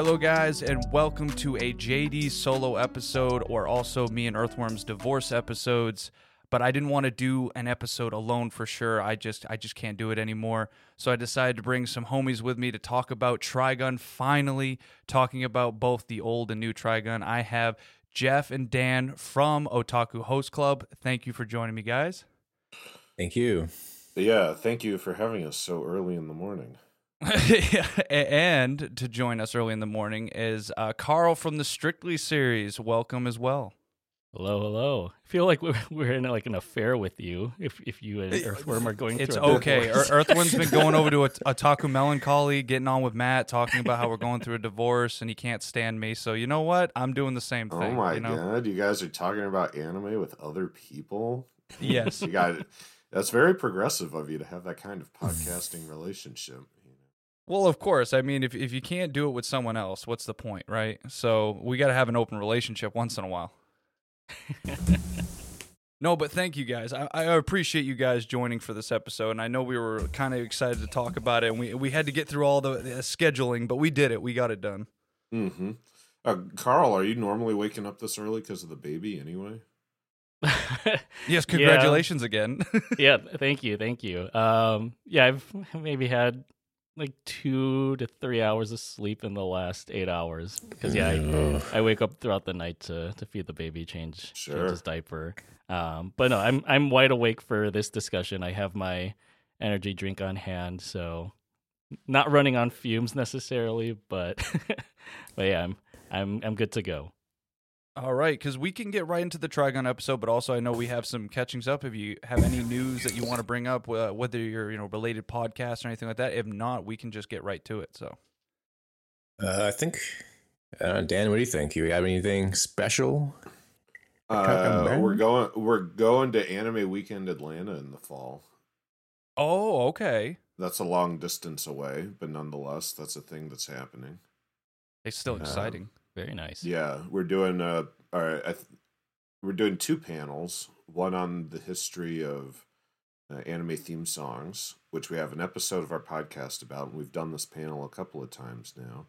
Hello, guys, and welcome to a JD solo episode, or also me and Earthworm's divorce episodes. But I didn't want to do an episode alone for sure. I just, I just can't do it anymore. So I decided to bring some homies with me to talk about Trigun. Finally, talking about both the old and new Trigun. I have Geoff and Dan from Otaku Host Club. Thank you for joining me, guys. Thank you. Yeah, thank you for having us so early in the morning. and to join us early in the morning is uh, Karl from the Strictly series. Welcome as well. Hello, hello. I feel like we're, we're in like an affair with you. If if you and Earthworm are going, It's through a okay. divorce. Earthworm's been going over to a, Otaku Melancholy, getting on with Matt, talking about how we're going through a divorce and he can't stand me. So you know what? I'm doing the same thing. oh my you know? god, you guys are talking about anime with other people? Yes. You got That's very progressive of you to have that kind of podcasting relationship. You know. Well, of course. I mean, if if you can't do it with someone else, what's the point, right? So we got to have an open relationship once in a while. no, but thank you guys. I, I appreciate you guys joining for this episode, and I know we were kind of excited to talk about it, and we we had to get through all the, the scheduling, but we did it. We got it done. Mm-hmm. Uh, Karl, are you normally waking up this early because of the baby anyway? Yes, congratulations again. yeah, thank you, thank you. Um, yeah, I've maybe had like two to three hours of sleep in the last eight hours because yeah, I, I wake up throughout the night to to feed the baby, change Sure. change his diaper. Um, but no, I'm I'm wide awake for this discussion. I have my energy drink on hand, so not running on fumes necessarily, but but yeah, I'm I'm I'm good to go. All right, because we can get right into the Trigun episode, but also I know we have some catchings up. If you have any news that you want to bring up, uh, whether you're you know related podcast or anything like that, if not, we can just get right to it. So. Uh, I think, uh, Dan, what do you think? You have anything special? Uh, we're going. We're going to Anime Weekend Atlanta in the fall. Oh, okay. That's a long distance away, but nonetheless, that's a thing that's happening. It's still Um, exciting. Very nice. Yeah, we're doing uh, all right. I th- we're doing two panels. One on the history of uh, anime theme songs, which we have an episode of our podcast about, and we've done this panel a couple of times now,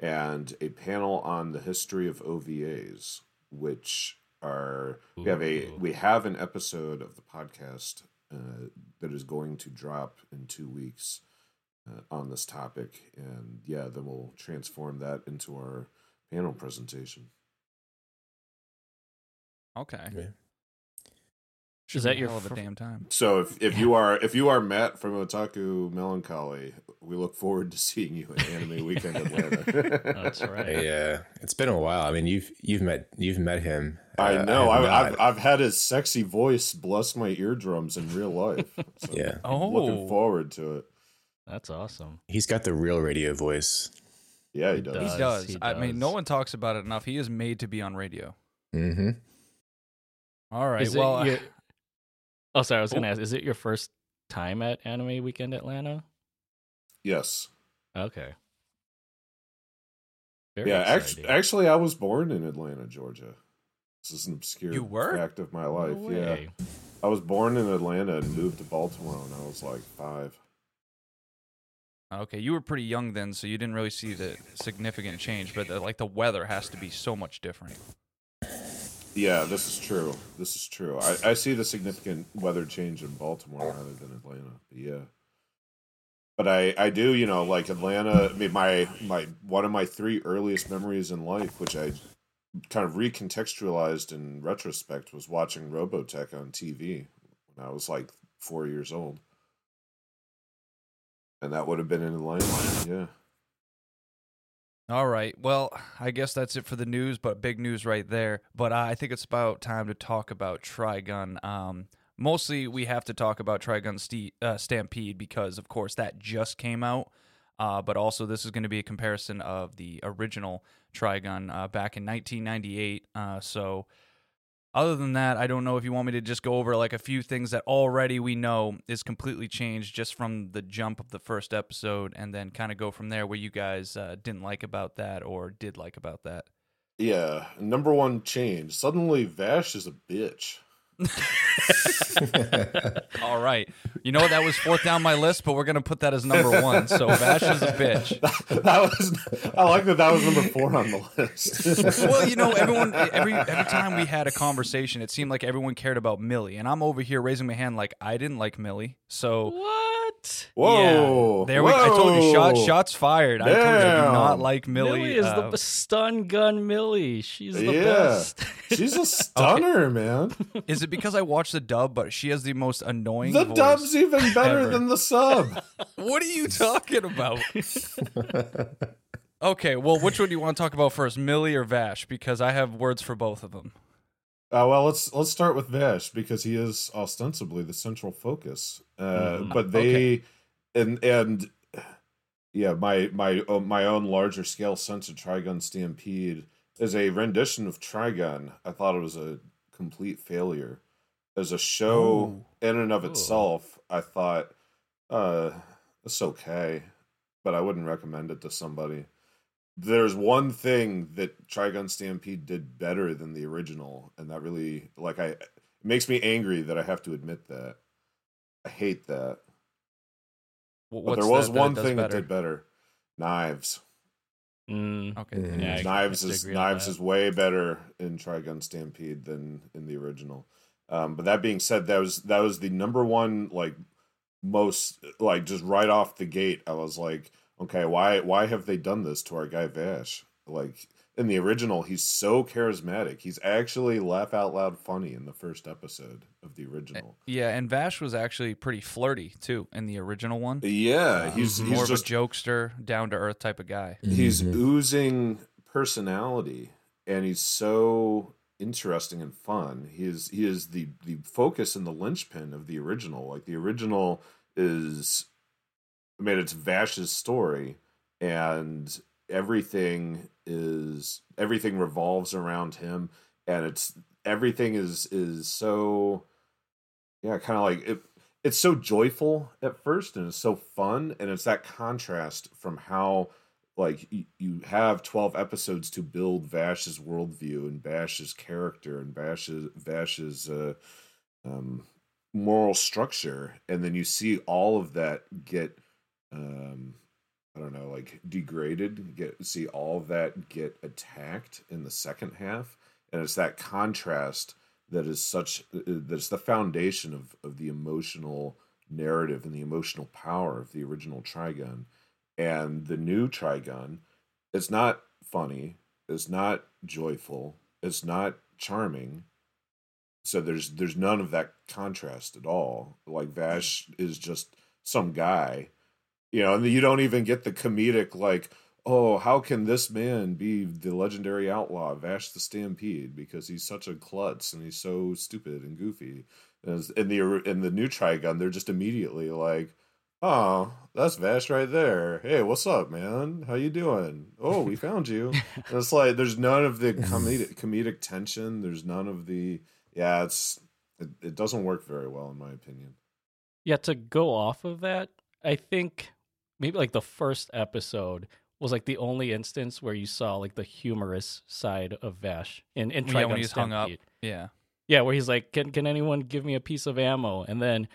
and a panel on the history of OVAs, which are we have a we have an episode of the podcast uh, that is going to drop in two weeks uh, on this topic, and yeah, then we'll transform that into our panel presentation. Okay. Yeah. Should Is that your hell of a fir- damn time? So if, if you are if you are Matt from Otaku Melancholy, we look forward to seeing you at Anime Weekend Atlanta. That's right. Yeah, it's been a while. I mean, you've you've met you've met him. I Uh, know. have I I've, not. I've had his sexy voice bless my eardrums in real life. So Yeah. I'm Oh. looking forward to it. That's awesome. He's got the real radio voice. Yeah, he He does. He Does, does. he I mean, no one talks about it enough. He is made to be on radio. Mm-hmm. All right. Is well, your- Oh, sorry. I was going to Oh. ask. Is it your first time at Anime Weekend Atlanta? Yes. Okay. Very yeah. Actually, actually, I was born in Atlanta, Georgia. This is an obscure You were? fact of my No life. yeah. I was born in Atlanta and moved to Baltimore when I was like five. okay, you were pretty young then, so you didn't really see the significant change. But the, like the weather has to be so much different. Yeah, this is true. This is true. I, I see the significant weather change in Baltimore rather than Atlanta. But yeah. But I, I do, you know, like Atlanta. I mean, my my one of my three earliest memories in life, which I kind of recontextualized in retrospect, was watching Robotech on TV when I was like four years old, and that would have been in Atlanta. Yeah. All right. Well, I guess that's it for the news, but big news right there. But uh, I think it's about time to talk about Trigun. Um, mostly, we have to talk about Trigun Ste- uh, Stampede because, of course, that just came out. Uh, but also, this is going to be a comparison of the original Trigun uh, back in 1998. Uh, so, other than that, I don't know if you want me to just go over like a few things that already we know is completely changed just from the jump of the first episode, and then kind of go from there. What you guys uh, didn't like about that or did like about that? Yeah. Number one change. Suddenly, Vash is a bitch. All right. You know what? that was fourth down my list, but we're gonna put that as number one. So Vash is a bitch. that was. I like that. That was number four on the list. Well, you know, everyone every every time we had a conversation, it seemed like everyone cared about Millie, and I'm over here raising my hand like I didn't like Millie. So What? Whoa! yeah, there we. Go. I told you, shot, shots fired. I told you, I do not like Millie. Millie, is uh, the stun gun Millie. She's the Yeah. best. She's a stunner, man. Is it because I watched the dub, but she has the most annoying The dub's even better ever. than the sub. What are you talking about? okay, well, which one do you want to talk about first, Millie or Vash? Because I have words for both of them. Uh, well, let's let's start with Vash because he is ostensibly the central focus. Uh, Mhm. But they and and yeah, my my uh, my own larger scale sense of Trigun Stampede is a rendition of Trigun. I thought it was a complete failure as a show Oh. in and of Oh. itself. I thought uh, it's okay, but I wouldn't recommend it to somebody. There's one thing that Trigun Stampede did better than the original, and that really like I it makes me angry that I have to admit that. I hate that. Wh- But there was that that one does thing better? that did better. Knives. Mm, Okay, Mm. Yeah, Knives is Knives that. is way better in Trigun Stampede than in the original. Um, but that being said, that was that was the number one like most like just right off the gate. I was like, okay, why why have they done this to our guy Vash? Like in the original, he's so charismatic. He's actually laugh out loud funny in the first episode of the original. Yeah, and Vash was actually pretty flirty too in the original one. Yeah, he's More he's of just a jokester, down to earth type of guy. he's Mhm. oozing personality and he's so interesting and fun he is he is the the focus and the linchpin of the original like the original is i mean it's vash's story and everything is everything revolves around him and it's everything is is so yeah kind of like it it's so joyful at first and it's so fun and it's that contrast from how like you, have 12 episodes to build Vash's worldview and Vash's character and Vash's Vash's uh, um, moral structure, and then you see all of that get um, I don't know like degraded. Get see all that get attacked in the second half, and it's that contrast that is such uh, that's the foundation of of the emotional narrative and the emotional power of the original Trigun and the new Trigun it's not funny it's not joyful it's not charming so there's there's none of that contrast at all like Vash is just some guy you know and you don't even get the comedic like oh how can this man be the legendary outlaw Vash the Stampede because he's such a klutz and he's so stupid and goofy As- in the in the new Trigun they're just immediately like Oh, that's Vash right there. Hey, what's up, man? How you doing? Oh, we found you. And it's like there's none of the comedic comedic tension. There's none of the yeah. It's it, it doesn't work very well in my opinion. Yeah, to go off of that, I think maybe like the first episode was like the only instance where you saw like the humorous side of Vash in, in Yeah, when he's hung up. Stampede. Yeah. Yeah, where he's like, "Can can anyone give me a piece of ammo?" And then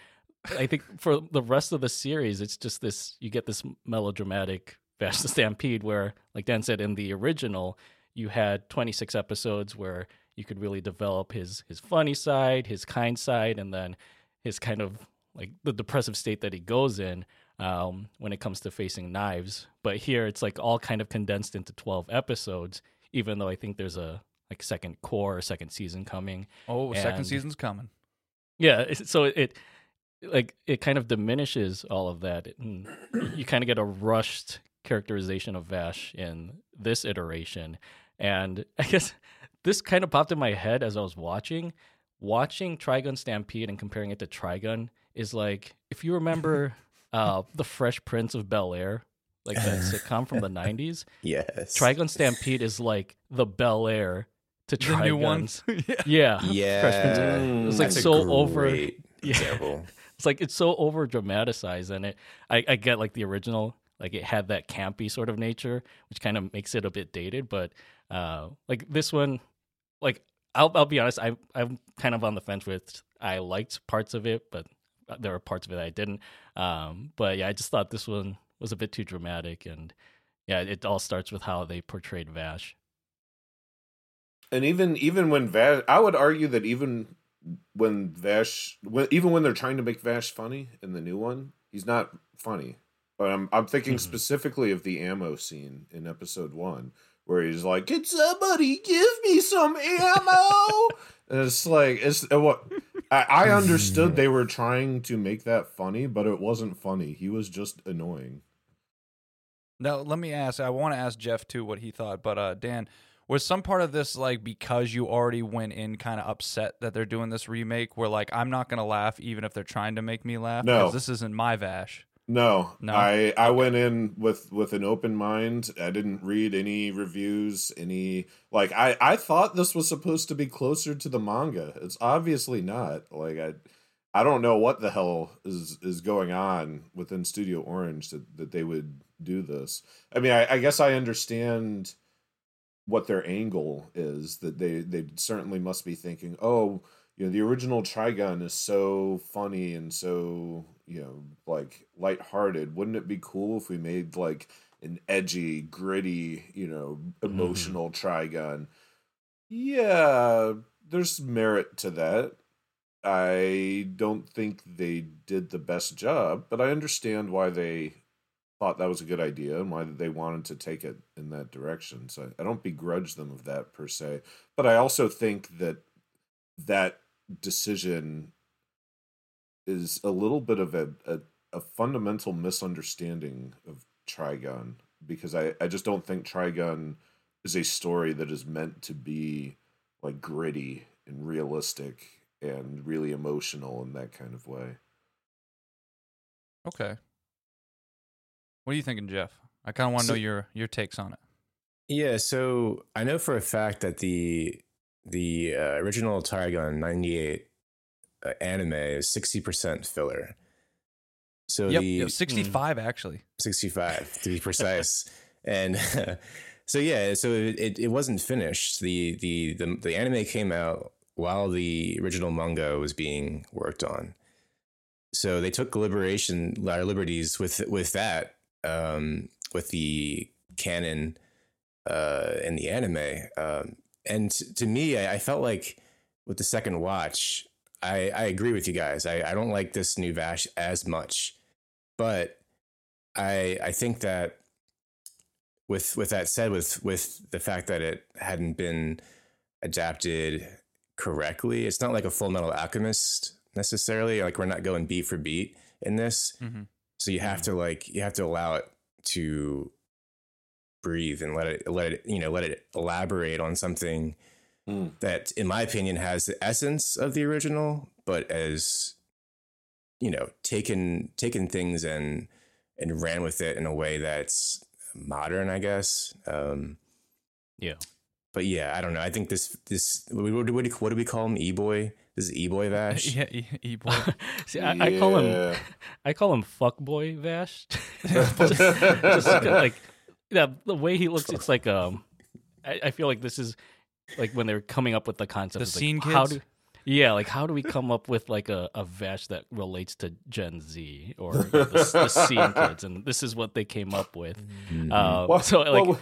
I think for the rest of the series, it's just this. You get this melodramatic Vash the Stampede, where, like Dan said, in the original, you had 26 episodes where you could really develop his his funny side, his kind side, and then his kind of like the depressive state that he goes in um, when it comes to facing knives. But here, it's like all kind of condensed into 12 episodes. Even though I think there's a like second cour or second season coming. Oh, second season's coming. Yeah, so it like it kind of diminishes all of that. And you kind of get a rushed characterization of Vash in this iteration, and I guess this kind of popped in my head as I was watching. Watching Trigun Stampede and comparing it to Trigun is like if you remember uh, the Fresh Prince of Bel Air, like that sitcom from the '90s. Yes. Trigun Stampede is like the Bel Air to The Trigun's. new one. Yeah, yeah. Yeah. Fresh Prince of- it's like That's a so over. great Yeah. It's like it's so over dramatized, and it. I, I get like the original, like it had that campy sort of nature, which kind of makes it a bit dated. But uh, like this one, like I'll I'll be honest. I I'm kind of on the fence with. I liked parts of it, but there were parts of it I didn't. Um, but yeah, I just thought this one was a bit too dramatic, and yeah, it all starts with how they portrayed Vash. And even even when Vash, I would argue that even when Vash, when, even when they're trying to make Vash funny in the new one, he's not funny. But I'm I'm thinking mm-hmm. specifically of the ammo scene in episode one where he's like, "Can somebody give me some ammo?" and it's like it's what I, I understood they were trying to make that funny, but it wasn't funny. He was just annoying. Now let me ask. I want to ask Geoff too what he thought, but uh, Dan, was some part of this like because you already went in kind of upset that they're doing this remake? Where like I'm not gonna laugh even if they're trying to make me laugh. No, this isn't my Vash. No, no. I I went in with with an open mind. I didn't read any reviews, any like I I thought this was supposed to be closer to the manga. It's obviously not. Like I I don't know what the hell is is going on within Studio Orange that that they would do this. I mean, I, I guess I understand what their angle is. That they they certainly must be thinking, oh, you know, the original Trigun is so funny and so you know like lighthearted wouldn't it be cool if we made like an edgy gritty you know mm-hmm. emotional mm-hmm. trigun yeah there's merit to that i don't think they did the best job but i understand why they thought that was a good idea and why they wanted to take it in that direction so i don't begrudge them of that per se but i also think that that decision is a little bit of a, a, a fundamental misunderstanding of Trigun because I, I just don't think Trigun is a story that is meant to be like gritty and realistic and really emotional in that kind of way. Okay. What are you thinking, Geoff? I kind of want to so, know your your takes on it. Yeah, so I know for a fact that the the uh, original Trigun 98 uh, anime is 60% filler. So yep, the yep, 65 mm, actually. 65 to be precise. and so yeah, so it, it wasn't finished. The, the the the anime came out while the original manga was being worked on. So they took liberation liberties with with that um, with the canon uh, in the anime. Um, and to me, I, I felt like with the second watch, I, I agree with you guys. I, I don't like this new Vash as much, but I I think that with with that said, with with the fact that it hadn't been adapted correctly, it's not like a Full Metal Alchemist necessarily. Like we're not going beat for beat in this, mm-hmm. so you have mm-hmm. to like you have to allow it to breathe and let it let it you know let it elaborate on something mm. that, in my opinion, has the essence of the original, but as you know, taken taken things and and ran with it in a way that's modern, I guess. Um, yeah. But yeah, I don't know. I think this this what, what, what, do, what do we call him? E boy. This is E boy Vash. yeah, E boy. See, I, yeah. I, call him I call him fuck boy Vash. just, just like yeah, the way he looks, it's like um. I, I feel like this is like when they're coming up with the concept. The scene like, kids. How do, yeah, like how do we come up with like a, a Vash that relates to Gen Z or the, the scene kids? And this is what they came up with. Mm-hmm. Uh, what, so like, what would,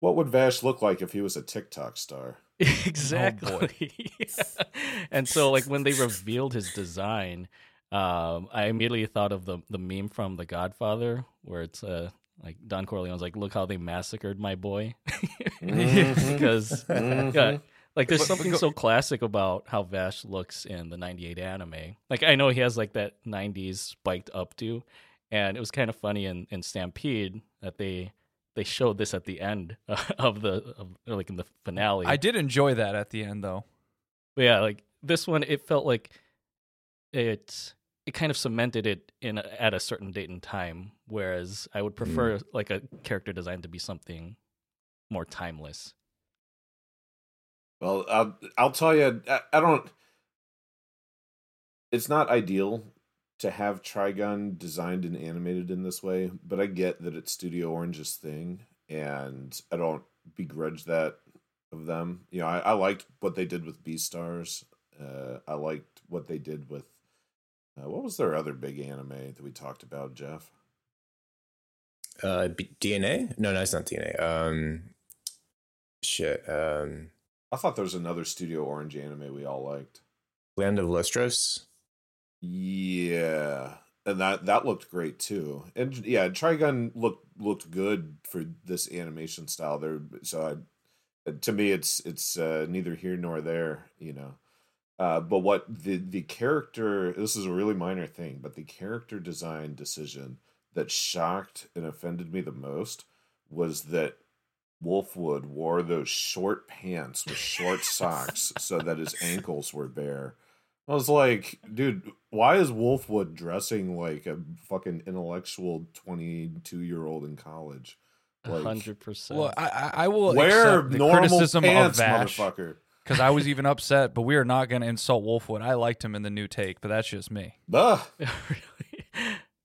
what would Vash look like if he was a TikTok star? exactly. Oh, and so like when they revealed his design, um, I immediately thought of the the meme from The Godfather where it's uh like Don Corleone's like, look how they massacred my boy, mm-hmm. because mm-hmm. yeah, like there's something so classic about how Vash looks in the '98 anime. Like I know he has like that '90s spiked updo, and it was kind of funny in, in Stampede that they they showed this at the end of the of, like in the finale. I did enjoy that at the end though. But yeah, like this one, it felt like it it kind of cemented it in a, at a certain date and time. Whereas I would prefer mm. like a character design to be something more timeless. Well, I'll I'll tell you, I, I don't. It's not ideal to have Trigun designed and animated in this way, but I get that it's Studio Orange's thing, and I don't begrudge that of them. You know, I, I liked what they did with Beastars. Uh, I liked what they did with uh, what was their other big anime that we talked about, Geoff? Uh, B- DNA? No, no, it's not DNA. Um, shit. Um, I thought there was another Studio Orange anime we all liked. Land of Lustrous. Yeah, and that that looked great too. And yeah, Trigun looked looked good for this animation style. There, so I, to me, it's it's uh, neither here nor there. You know. Uh, but what the the character this is a really minor thing, but the character design decision that shocked and offended me the most was that Wolfwood wore those short pants with short socks so that his ankles were bare. I was like, dude, why is Wolfwood dressing like a fucking intellectual 22 year old in college? Like, hundred percent. Well, I, I I will wear accept normal criticism pants, of Vash motherfucker. Because I was even upset. But we are not going to insult Wolfwood. I liked him in the new take, but that's just me. Ugh. really?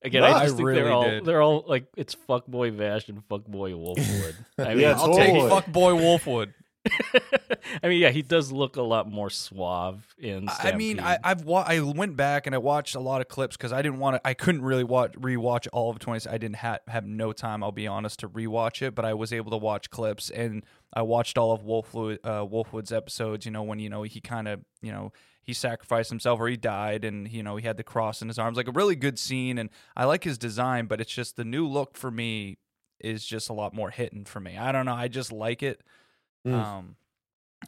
Again, Well, I I just think really they're all did. they're all like it's fuckboy Vash and fuckboy Wolfwood. I mean, Yeah, I'll totally. take fuckboy Wolfwood. I mean, yeah, he does look a lot more suave in. I mean, I, I've wa- I went back and I watched a lot of clips because I didn't want to. I couldn't really watch rewatch all of twenty. I didn't ha- have no time. I'll be honest to rewatch it, but I was able to watch clips and I watched all of Wolfwood uh, Wolfwood's episodes. You know when you know he kind of you know he sacrificed himself or he died and you know he had the cross in his arms, like a really good scene. And I like his design, but it's just the new look for me is just a lot more hitting for me. I don't know. I just like it. Mm. Um,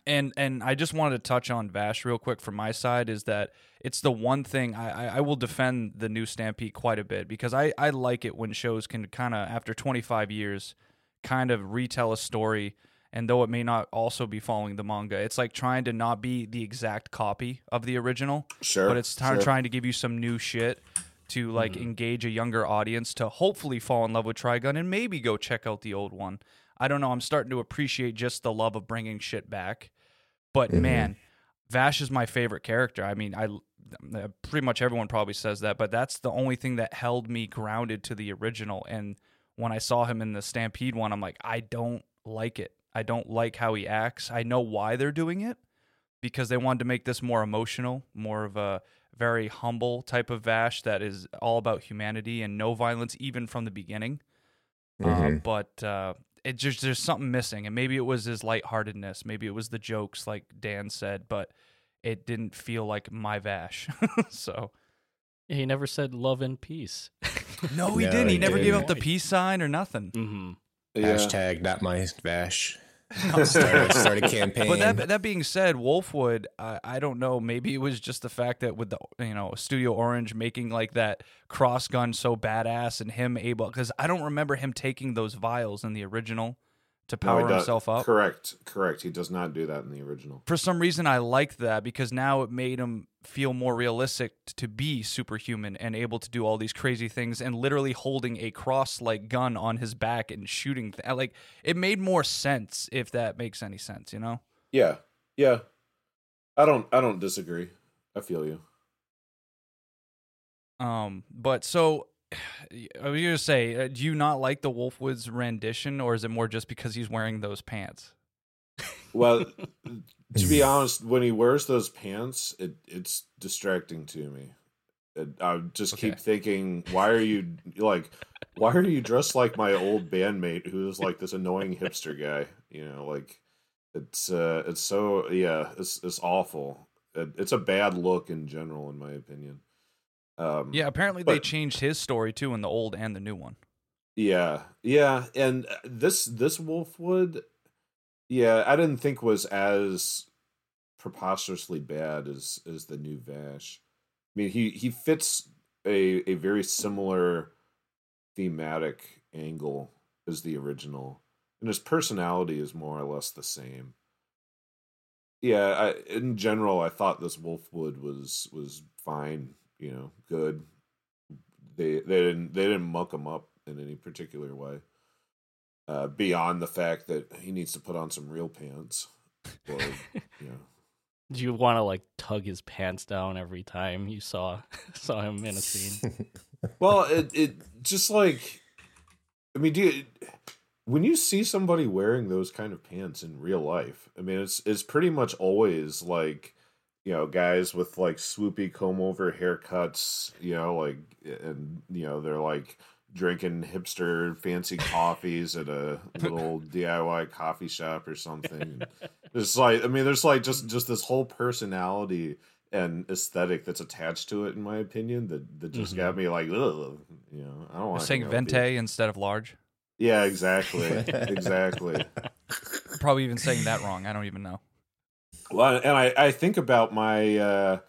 and and I just wanted to touch on Vash real quick from my side is that it's the one thing I, I, I will defend the new Stampede quite a bit because I, I like it when shows can kind of after 25 years kind of retell a story and though it may not also be following the manga it's like trying to not be the exact copy of the original Sure. but it's t- sure. trying to give you some new shit to like engage a younger audience to hopefully fall in love with Trigun and maybe go check out the old one. I don't know. I'm starting to appreciate just the love of bringing shit back. But Mhm. man, Vash is my favorite character. I mean, I uh, pretty much everyone probably says that, but that's the only thing that held me grounded to the original. And when I saw him in the Stampede one, I'm like, I don't like it. I don't like how he acts. I know why they're doing it because they wanted to make this more emotional, more of a very humble type of Vash that is all about humanity and no violence, even from the beginning. Uh, Mhm. but uh, it just there's something missing, and maybe it was his lightheartedness, maybe it was the jokes, like Dan said, but it didn't feel like my Vash. so he never said love and peace. no, he No, didn't. He he never gave didn't. up the peace sign or nothing. hmm Yeah. Hashtag not my Vash. Start, start a campaign. But that that being said, Wolfwood, I, I don't know. Maybe it was just the fact that with the you know Studio Orange making like that cross gun so badass and him able because I don't remember him taking those vials in the original to No, power does- himself up. Correct. Correct. He does not do that in the original. For some reason, I liked that because now it made him feel more realistic to be superhuman and able to do all these crazy things and literally holding a cross like gun on his back and shooting. Th- like it made more sense if that makes any sense, you know. Yeah. Yeah. I don't I don't disagree. I feel you. Um, but so I was gonna say, uh, do you not like the Wolfwood's rendition, or is it more just because he's wearing those pants? Well, to be honest, when he wears those pants, it it's distracting to me. It, I just keep thinking, why are you like, why are you dressed like my old bandmate who's like this annoying hipster guy? You know, like it's uh it's so yeah, it's it's awful. It, it's a bad look in general, in my opinion. Um, Yeah, apparently they changed his story too in the old and the new one. Yeah, yeah, and uh, this this Wolfwood, yeah, I didn't think was as preposterously bad as as the new Vash. I mean, he he fits a a very similar thematic angle as the original, and his personality is more or less the same. Yeah, I, in general, I thought this Wolfwood was was fine. You know, good. They they didn't they didn't muck him up in any particular way. Uh, beyond the fact that he needs to put on some real pants, or you know, Do you want to like tug his pants down every time you saw saw him in a scene? well, it it just like, I mean, do you, when you see somebody wearing those kind of pants in real life, I mean, it's it's pretty much always like you know guys with like swoopy comb over haircuts, you know, like and you know they're like drinking hipster fancy coffees at a little DIY coffee shop or something. It's like I mean, there's like just just this whole personality and aesthetic that's attached to it, in my opinion, that that just got mm-hmm. me like, ugh, you know, I don't want saying vente instead of large. Yeah, exactly, exactly. Probably even saying that wrong. I don't even know. Well, and I I think about my uh,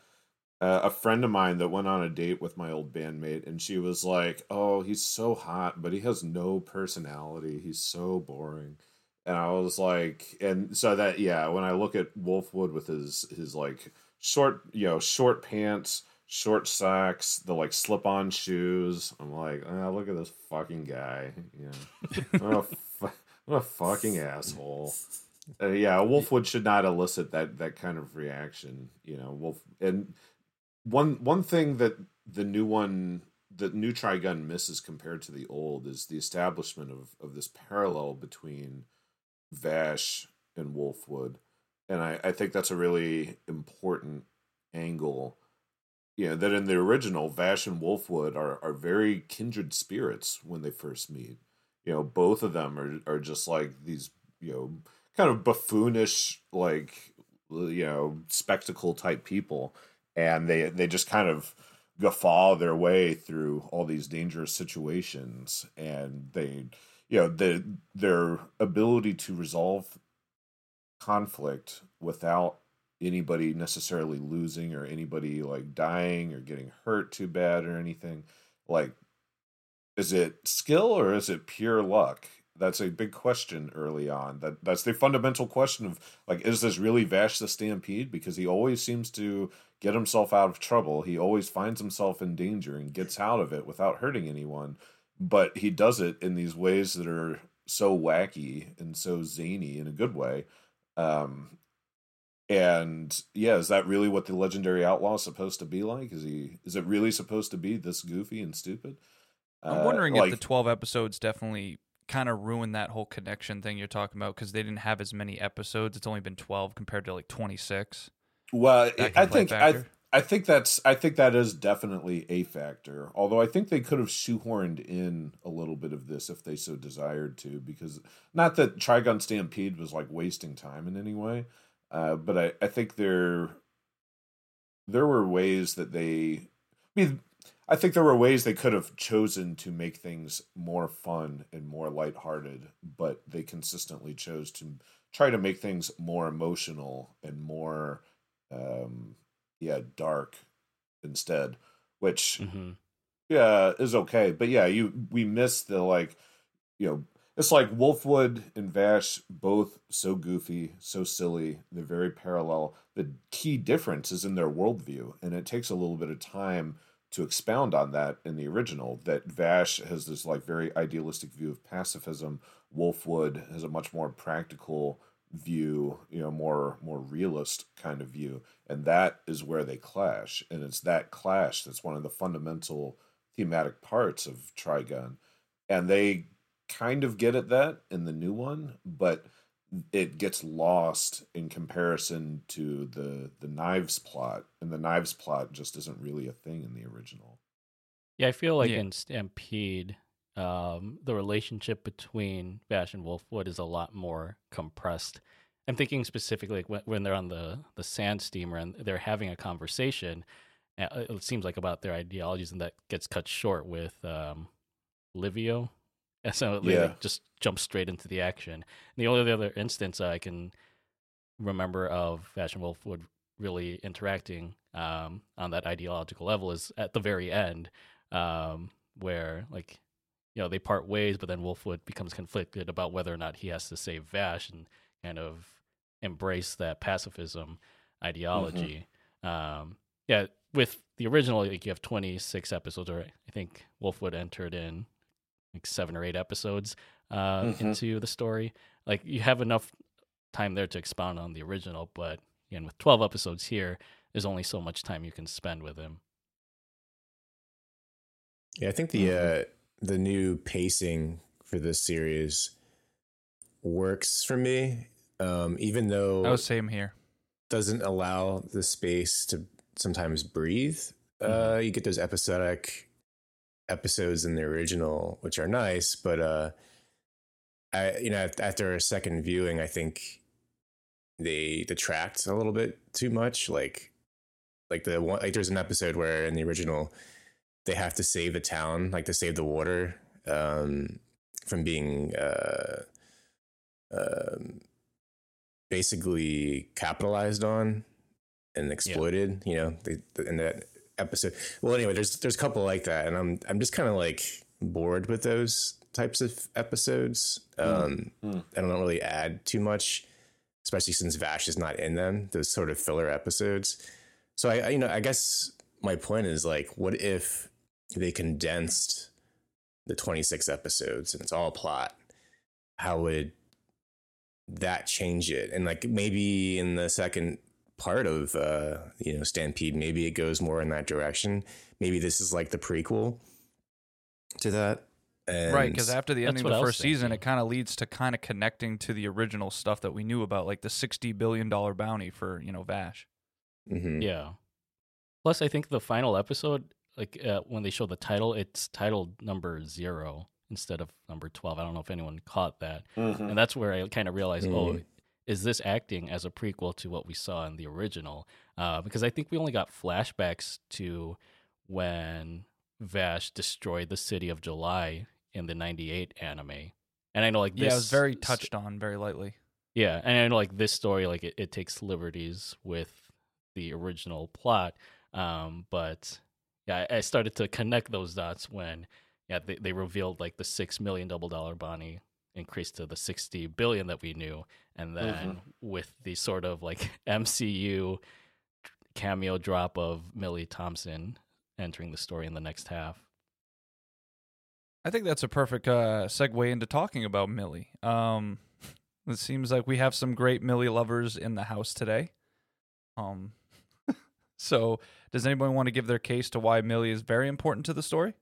uh, a friend of mine that went on a date with my old bandmate, and she was like, "Oh, he's so hot, but he has no personality. He's so boring." And I was like, and so that yeah, when I look at Wolfwood with his his like short, you know, short pants, short socks, the like slip on shoes, I'm like, oh, look at this fucking guy. Yeah, what a, fu- what a fucking asshole. Uh, yeah, Wolfwood should not elicit that that kind of reaction. You know, Wolf and one one thing that the new one the new Trigun misses compared to the old is the establishment of of this parallel between Vash and Wolfwood. And I, I think that's a really important angle. You know, that in the original, Vash and Wolfwood are, are very kindred spirits when they first meet. You know, both of them are, are just like these, you know, kind of buffoonish, like, you know, spectacle type people. And they, they just kind of guffaw their way through all these dangerous situations. And they, you know, the, their ability to resolve conflict without anybody necessarily losing or anybody like dying or getting hurt too bad or anything like is it skill or is it pure luck that's a big question early on. That that's the fundamental question of like is this really vash the stampede? Because he always seems to get himself out of trouble. He always finds himself in danger and gets out of it without hurting anyone. But he does it in these ways that are so wacky and so zany in a good way. Um, and yeah, is that really what the legendary outlaw is supposed to be like? Is he is it really supposed to be this goofy and stupid? I'm Uh, wondering like, if the 12 episodes definitely kind of ruined that whole connection thing you're talking about because they didn't have as many episodes. It's only been 12 compared to like 26. well, I think I factor. I think that's I think that is definitely a factor. Although I think they could have shoehorned in a little bit of this if they so desired to, because not that Trigun Stampede was like wasting time in any way, uh, but I, I think there there were ways that they I mean I think there were ways they could have chosen to make things more fun and more lighthearted, but they consistently chose to try to make things more emotional and more um yeah, dark instead, which hmm yeah is okay. But yeah, you we miss the like, you know, it's like Wolfwood and Vash both so goofy, so silly. They're very parallel. The key difference is in their worldview, and it takes a little bit of time to expound on that in the original. That Vash has this like very idealistic view of pacifism. Wolfwood has a much more practical view, you know, more more realist kind of view, and that is where they clash. And it's that clash that's one of the fundamental thematic parts of Trigun, and they kind of get at that in the new one, but it gets lost in comparison to the the knives plot, and the knives plot just isn't really a thing in the original. Yeah, I feel like Yeah. in Stampede, um, the relationship between Vash and Wolfwood is a lot more compressed. I'm thinking specifically like when, when they're on the, the sand steamer and they're having a conversation. uh, It seems like about their ideologies, and that gets cut short with um, Livio. And so they Yeah. just jump straight into the action. And the only other instance I can remember of Vash and Wolfwood really interacting um, on that ideological level is at the very end, um, where like you know they part ways, but then Wolfwood becomes conflicted about whether or not he has to save Vash and kind of embrace that pacifism ideology. Um, yeah, with the original, like you have twenty six episodes, or I think Wolfwood entered in like seven or eight episodes uh, Mhm. into the story. Like you have enough time there to expound on the original, but again, with twelve episodes here, there's only so much time you can spend with him. Yeah, I think the uh, the new pacing for this series works for me, um, even though Oh, same here. doesn't allow the space to sometimes breathe. Uh, you get those episodic episodes in the original, which are nice, but uh, I you know after a second viewing, I think they detract a little bit too much. Like like the one like there's an episode where in the original they have to save the town, like to save the water um, from being uh, um, basically capitalized on and exploited. You know, they, in that episode. Well, anyway, there's there's a couple like that, and I'm I'm just kind of like bored with those types of episodes. Um, Mm. I don't really add too much, especially since Vash is not in them. Those sort of filler episodes. So I, I you know, I guess my point is like, what if they condensed the 26 episodes and it's all plot? How would that change it? And like maybe in the second part of uh, you know Stampede, maybe it goes more in that direction. Maybe this is like the prequel to that. And right, because after the ending of the first season, thinking. it kind of leads to kind of connecting to the original stuff that we knew about, like the sixty billion dollar bounty for you know Vash. Mhm. Yeah. Plus, I think the final episode, like uh, when they show the title, it's titled number zero instead of number 12. I don't know if anyone caught that. Mhm. And that's where I kind of realized, oh, Mhm. Is this acting as a prequel to what we saw in the original? Uh, because I think we only got flashbacks to when Vash destroyed the city of July in the 98 anime. And I know, like, this. Yeah, it was very touched on, very lightly. yeah, and I know like this story, like it, it takes liberties with the original plot. Um, but yeah, I, I started to connect those dots when yeah they, they revealed like the six million double dollar bounty increased to the sixty billion that we knew, and then with the sort of like MCU cameo drop of Millie Thompson entering the story in the next half. I think that's a perfect uh, segue into talking about Millie. Um, it seems like we have some great Millie lovers in the house today. Um, so does anybody want to give their case to why Millie is very important to the story?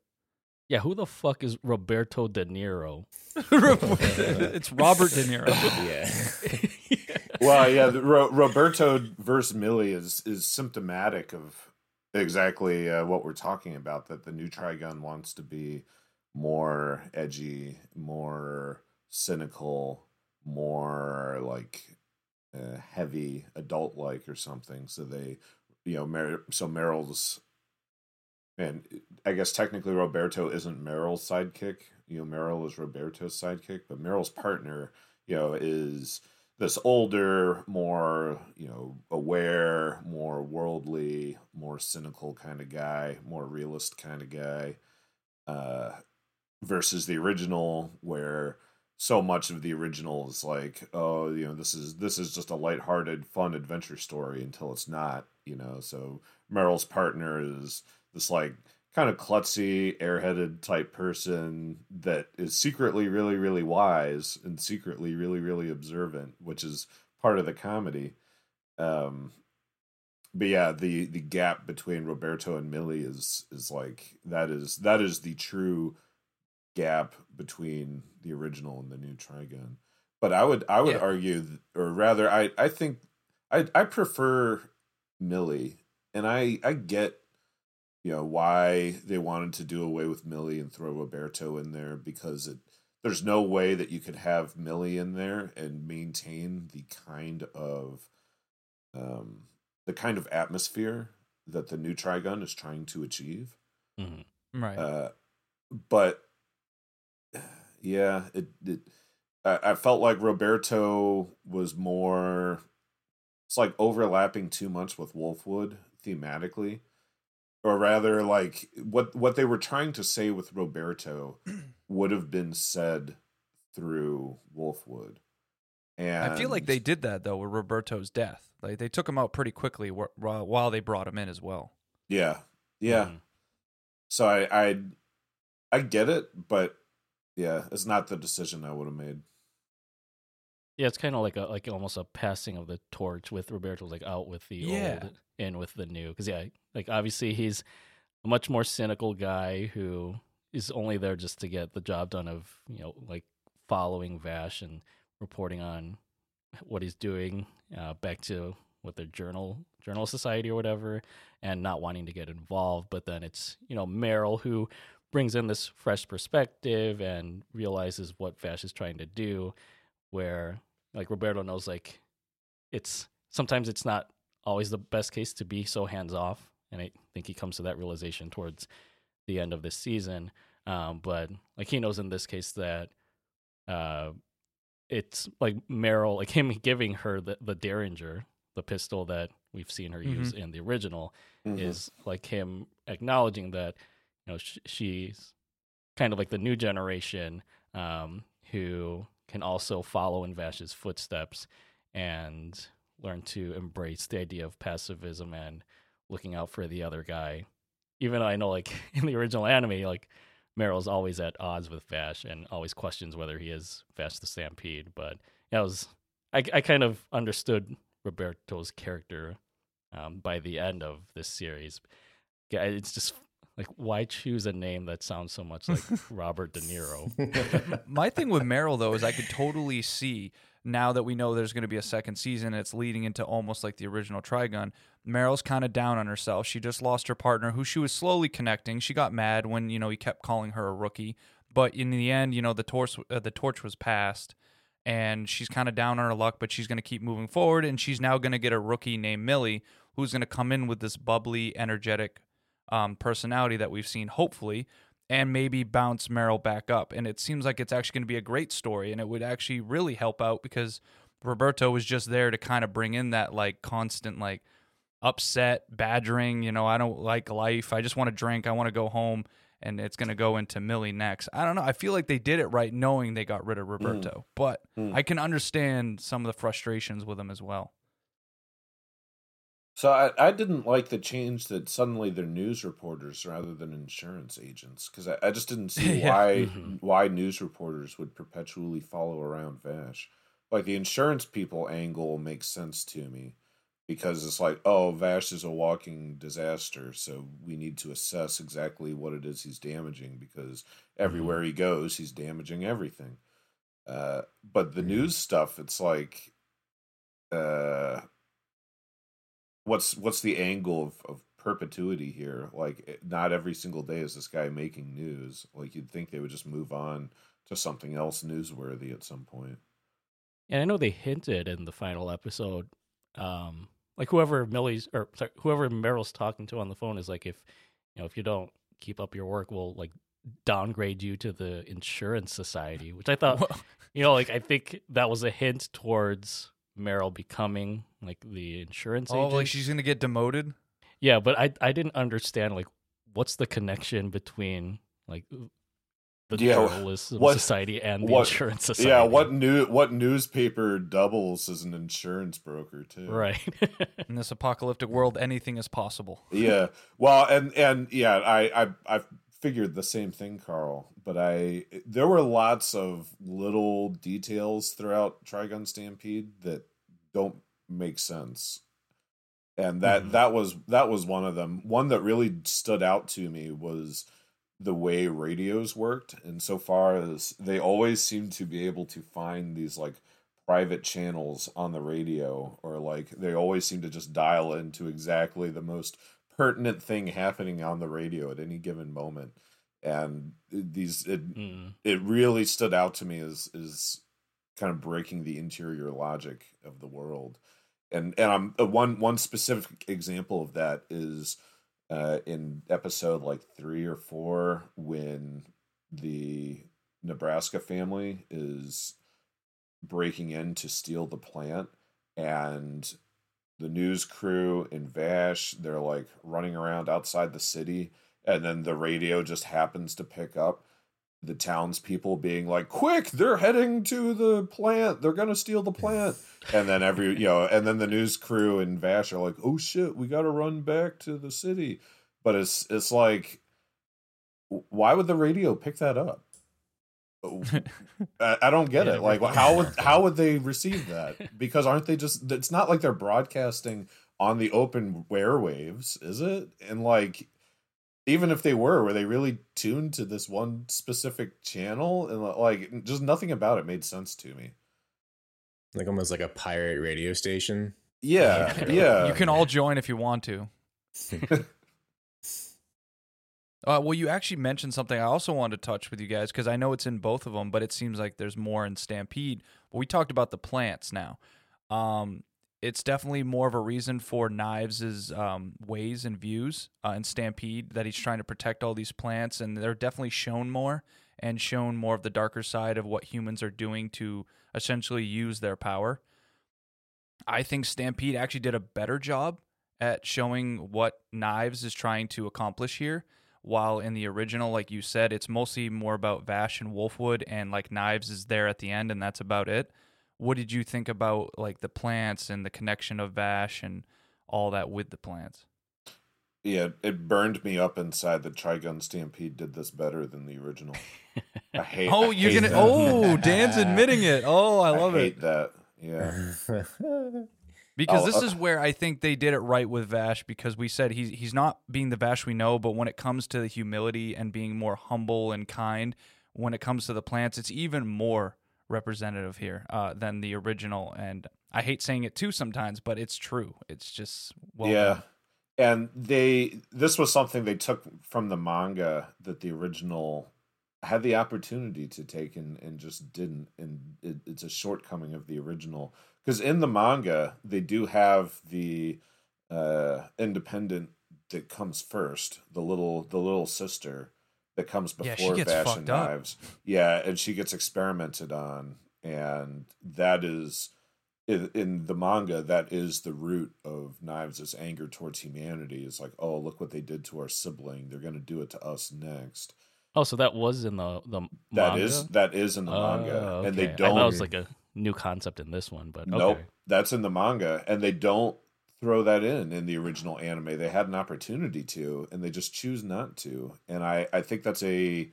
Yeah, who the fuck is Roberto De Niro? it's Robert De Niro. yeah. well, yeah, the, Ro- Roberto versus Millie is is symptomatic of exactly uh, what we're talking about. That the new Trigun wants to be more edgy, more cynical, more like uh, heavy, adult like or something. So they, you know, Mer- so Meryl's. And I guess technically Roberto isn't Meryl's sidekick. You know, Meryl is Roberto's sidekick, but Meryl's partner, you know, is this older, more, you know, aware, more worldly, more cynical kind of guy, more realist kind of guy, uh, versus the original, where so much of the original is like, oh, you know, this is this is just a lighthearted, fun adventure story until it's not, you know. So Meryl's partner is this like kind of klutzy, airheaded type person that is secretly really, really wise and secretly really, really observant, which is part of the comedy. Um, but yeah, the the gap between Roberto and Millie is is like that is that is the true gap between the original and the new Trigun. But I would I would Yeah. argue, or rather, I I think I I prefer Millie, and I I get you know why they wanted to do away with Millie and throw Roberto in there because it there's no way that you could have Millie in there and maintain the kind of um the kind of atmosphere that the new Trigun is trying to achieve. Mhm. Right. Uh, but yeah, it, it I, I felt like Roberto was more. It's like overlapping too much with Wolfwood thematically, or rather, like what what they were trying to say with Roberto would have been said through Wolfwood. And I feel like they did that though with Roberto's death. Like they took him out pretty quickly wh- wh- while they brought him in as well. yeah, yeah. Mhm. So I I I get it, but yeah, it's not the decision I would have made. Yeah, it's kind of like a like almost a passing of the torch with Roberto like out with the Yeah. old in with the new. Because yeah, like obviously he's a much more cynical guy who is only there just to get the job done of you know like following Vash and reporting on what he's doing uh, back to with the journal journal society or whatever and not wanting to get involved but then it's you know Meryl who brings in this fresh perspective and realizes what Vash is trying to do where like Roberto knows like it's sometimes it's not always the best case to be so hands off and I think he comes to that realization towards the end of this season um, but like he knows in this case that uh, it's like Meryl, like him giving her the, the Derringer, the pistol that we've seen her use in the original, Mhm. is like him acknowledging that you know sh- she's kind of like the new generation um, who can also follow in Vash's footsteps and learn to embrace the idea of pacifism and looking out for the other guy. Even though I know, like in the original anime, like Meryl's always at odds with Vash and always questions whether he is Vash the Stampede. But that was I, I kind of understood Roberto's character um, by the end of this series. It's just like why choose a name that sounds so much like Robert De Niro? My thing with Meryl though is I could totally see now that we know there's going to be a second season, it's leading into almost like the original Trigun. Meryl's kind of down on herself. She just lost her partner, who she was slowly connecting. She got mad when you know he kept calling her a rookie, but in the end, you know the torch uh, the torch was passed, and she's kind of down on her luck. But she's going to keep moving forward, and she's now going to get a rookie named Millie, who's going to come in with this bubbly, energetic um, personality that we've seen, hopefully, and maybe bounce Meryl back up. And it seems like it's actually going to be a great story, and it would actually really help out because Roberto was just there to kind of bring in that like constant like upset, badgering. You know, I don't like life. I just want to drink. I want to go home. And it's going to go into Millie next. I don't know. I feel like they did it right, knowing they got rid of Roberto. But Mm. I can understand some of the frustrations with him as well. So I, I didn't like the change that suddenly they're news reporters rather than insurance agents because I, I just didn't see Yeah. why Mhm. why news reporters would perpetually follow around Vash. Like the insurance people angle makes sense to me because it's like oh Vash is a walking disaster, so we need to assess exactly what it is he's damaging because everywhere he goes he's damaging everything. Uh, but the news stuff, it's like, uh, what's what's the angle of, of perpetuity here? Like, not every single day is this guy making news. Like, you'd think they would just move on to something else newsworthy at some point. And I know they hinted in the final episode, um, like whoever Millie's or sorry, whoever Meryl's talking to on the phone is like, if you know, if you don't keep up your work, we'll like downgrade you to the insurance society. Which I thought, Well- you know, like I think that was a hint towards Meryl becoming like the insurance Oh, agent. like she's going to get demoted? yeah, but I I didn't understand like what's the connection between like the Yeah, journalism what- society and the what- insurance society. Yeah, what new what newspaper doubles as an insurance broker too? right? In this apocalyptic world, anything is possible. yeah well and and yeah I, I i figured the same thing carl but i there were lots of little details throughout trigun stampede that don't make sense. And that Mhm. that was that was one of them. One that really stood out to me was the way radios worked. And so far as they always seem to be able to find these like private channels on the radio or like they always seem to just dial into exactly the most pertinent thing happening on the radio at any given moment and these it, Mm. it really stood out to me as is kind of breaking the interior logic of the world and and I'm uh, one one specific example of that is uh, in episode like three or four when the Nebraska family is breaking in to steal the plant and the news crew and Vash they're like running around outside the city and then the radio just happens to pick up the townspeople being like, "Quick, they're heading to the plant. They're gonna steal the plant." And then every you know, and then the news crew and Vash are like, "Oh shit, we got to run back to the city." But it's it's like, why would the radio pick that up? I, I don't get Yeah, it. Like, how would how would they receive that? Because aren't they just? It's not like they're broadcasting on the open airwaves, is it? And like, even if they were, were they really tuned to this one specific channel? And like, just nothing about it made sense to me. like almost like a pirate radio station. Yeah, yeah. You can all join if you want to. Uh, well, you actually mentioned something I also wanted to touch with you guys because I know it's in both of them, but it seems like there's more in Stampede. But we talked about the plants now. Um, it's definitely more of a reason for Knives' um, ways and views uh, in Stampede that he's trying to protect all these plants, and they're definitely shown more and shown more of the darker side of what humans are doing to essentially use their power. I think Stampede actually did a better job at showing what Knives is trying to accomplish here. While in the original, like you said, it's mostly more about Vash and Wolfwood, and like Knives is there at the end, and that's about it. What did you think about like the plants and the connection of Vash and all that with the plants? Yeah, it burned me up inside that Trigun Stampede did this better than the original. I hate. Oh, I you're hate gonna. that. Oh, Dan's admitting it. Oh, I love hate it. that. Yeah, Because Oh, this uh, is where I think they did it right with Vash because we said he's he's not being the Vash we know, but when it comes to the humility and being more humble and kind, when it comes to the plants, it's even more representative here uh, than the original. And I hate saying it too sometimes, but it's true. It's just well yeah. And they this was something they took from the manga that the original had the opportunity to take and, and just didn't and it, it's a shortcoming of the original because in the manga they do have the uh independent that comes first the little the little sister that comes before she gets Vash fucked and up. Knives yeah and she gets experimented on and that is in, in the manga that is the root of Knives' anger towards humanity is like oh look what they did to our sibling they're going to do it to us next Oh, so that was in the the That manga? is that is in the manga, Oh, and they don't. thought it was like a new concept in this one, but okay. Nope, that's in the manga, and they don't throw that in in the original anime. They had an opportunity to, and they just choose not to. And I I think that's a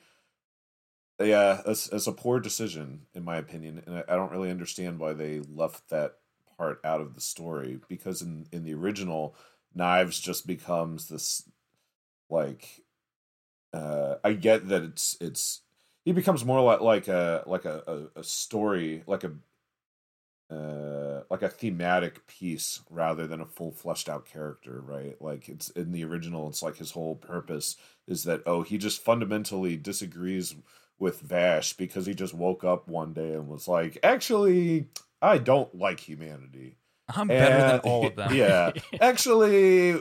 yeah, that's, that's a poor decision in my opinion, and I, I don't really understand why they left that part out of the story because in in the original, Knives just becomes this like uh I get that it's it's he becomes more like like a like a, a, a story like a uh like a thematic piece rather than a full fleshed out character right like it's in the original it's like his whole purpose is that oh he just fundamentally disagrees with Vash because he just woke up one day and was like actually I don't like humanity I'm better than all of them. Yeah. Actually,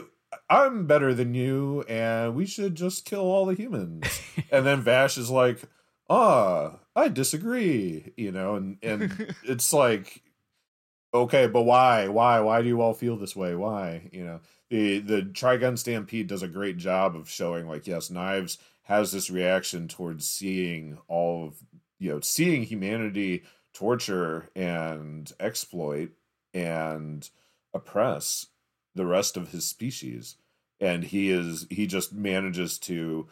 I'm better than you, and we should just kill all the humans. and then Vash is like, ah, I disagree, you know, and, and it's like, okay, but why? Why? Why do you all feel this way? Why? You know, the the Trigun Stampede does a great job of showing like, yes, Knives has this reaction towards seeing all of you know, seeing humanity torture and exploit and oppress the rest of his species and he is he just manages to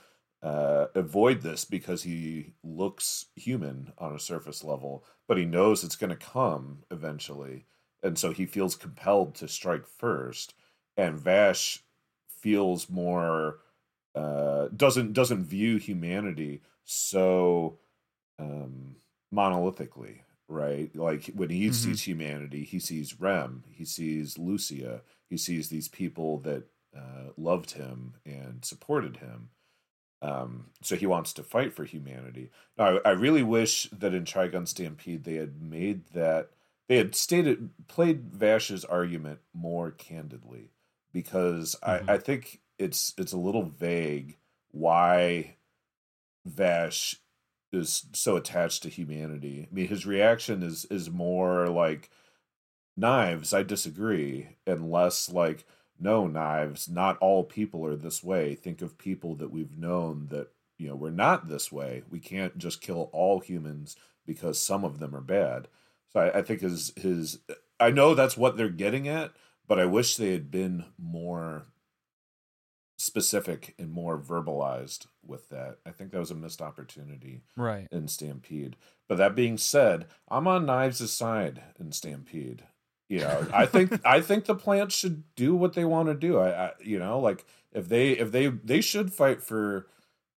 uh, avoid this because he looks human on a surface level but he knows it's going to come eventually and so he feels compelled to strike first and vash feels more uh, doesn't doesn't view humanity so um, monolithically right? Like when he Mhm. sees humanity, he sees Rem, he sees Lucia, he sees these people that uh, loved him and supported him. Um, so he wants to fight for humanity. Now, I, I really wish that in Trigun Stampede they had made that they had stated played Vash's argument more candidly because Mhm. I, I think it's it's a little vague why Vash is so attached to humanity. I mean, his reaction is is more like knives. I disagree, and less like no knives. Not all people are this way. Think of people that we've known that you know we're not this way. We can't just kill all humans because some of them are bad. So I, I think his his. I know that's what they're getting at, but I wish they had been more specific and more verbalized with that. I think that was a missed opportunity Right. in Stampede. But that being said, I'm on Knives' side in Stampede. You know, I think I think the plants should do what they want to do. I, I you know, like if they if they they should fight for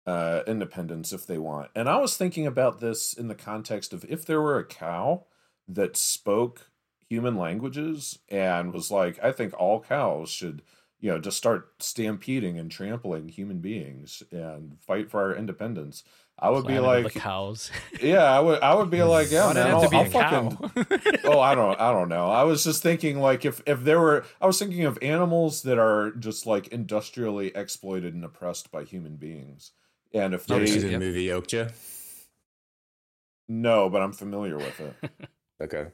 uh independence if they want. And I was thinking about this in the context of if there were a cow that spoke human languages and was like, I think all cows should, you know, just start stampeding and trampling human beings and fight for our independence. I would Planet be like, the cows. yeah, I would, I would be like, yeah, Why did man, have I'll, to be I'll a cow? fucking, oh, I don't, I don't know. I was just thinking like if if there were, I was thinking of animals that are just like industrially exploited and oppressed by human beings, and if Have you they seen the Yep. movie Okja? no, but I'm familiar with it. Okay,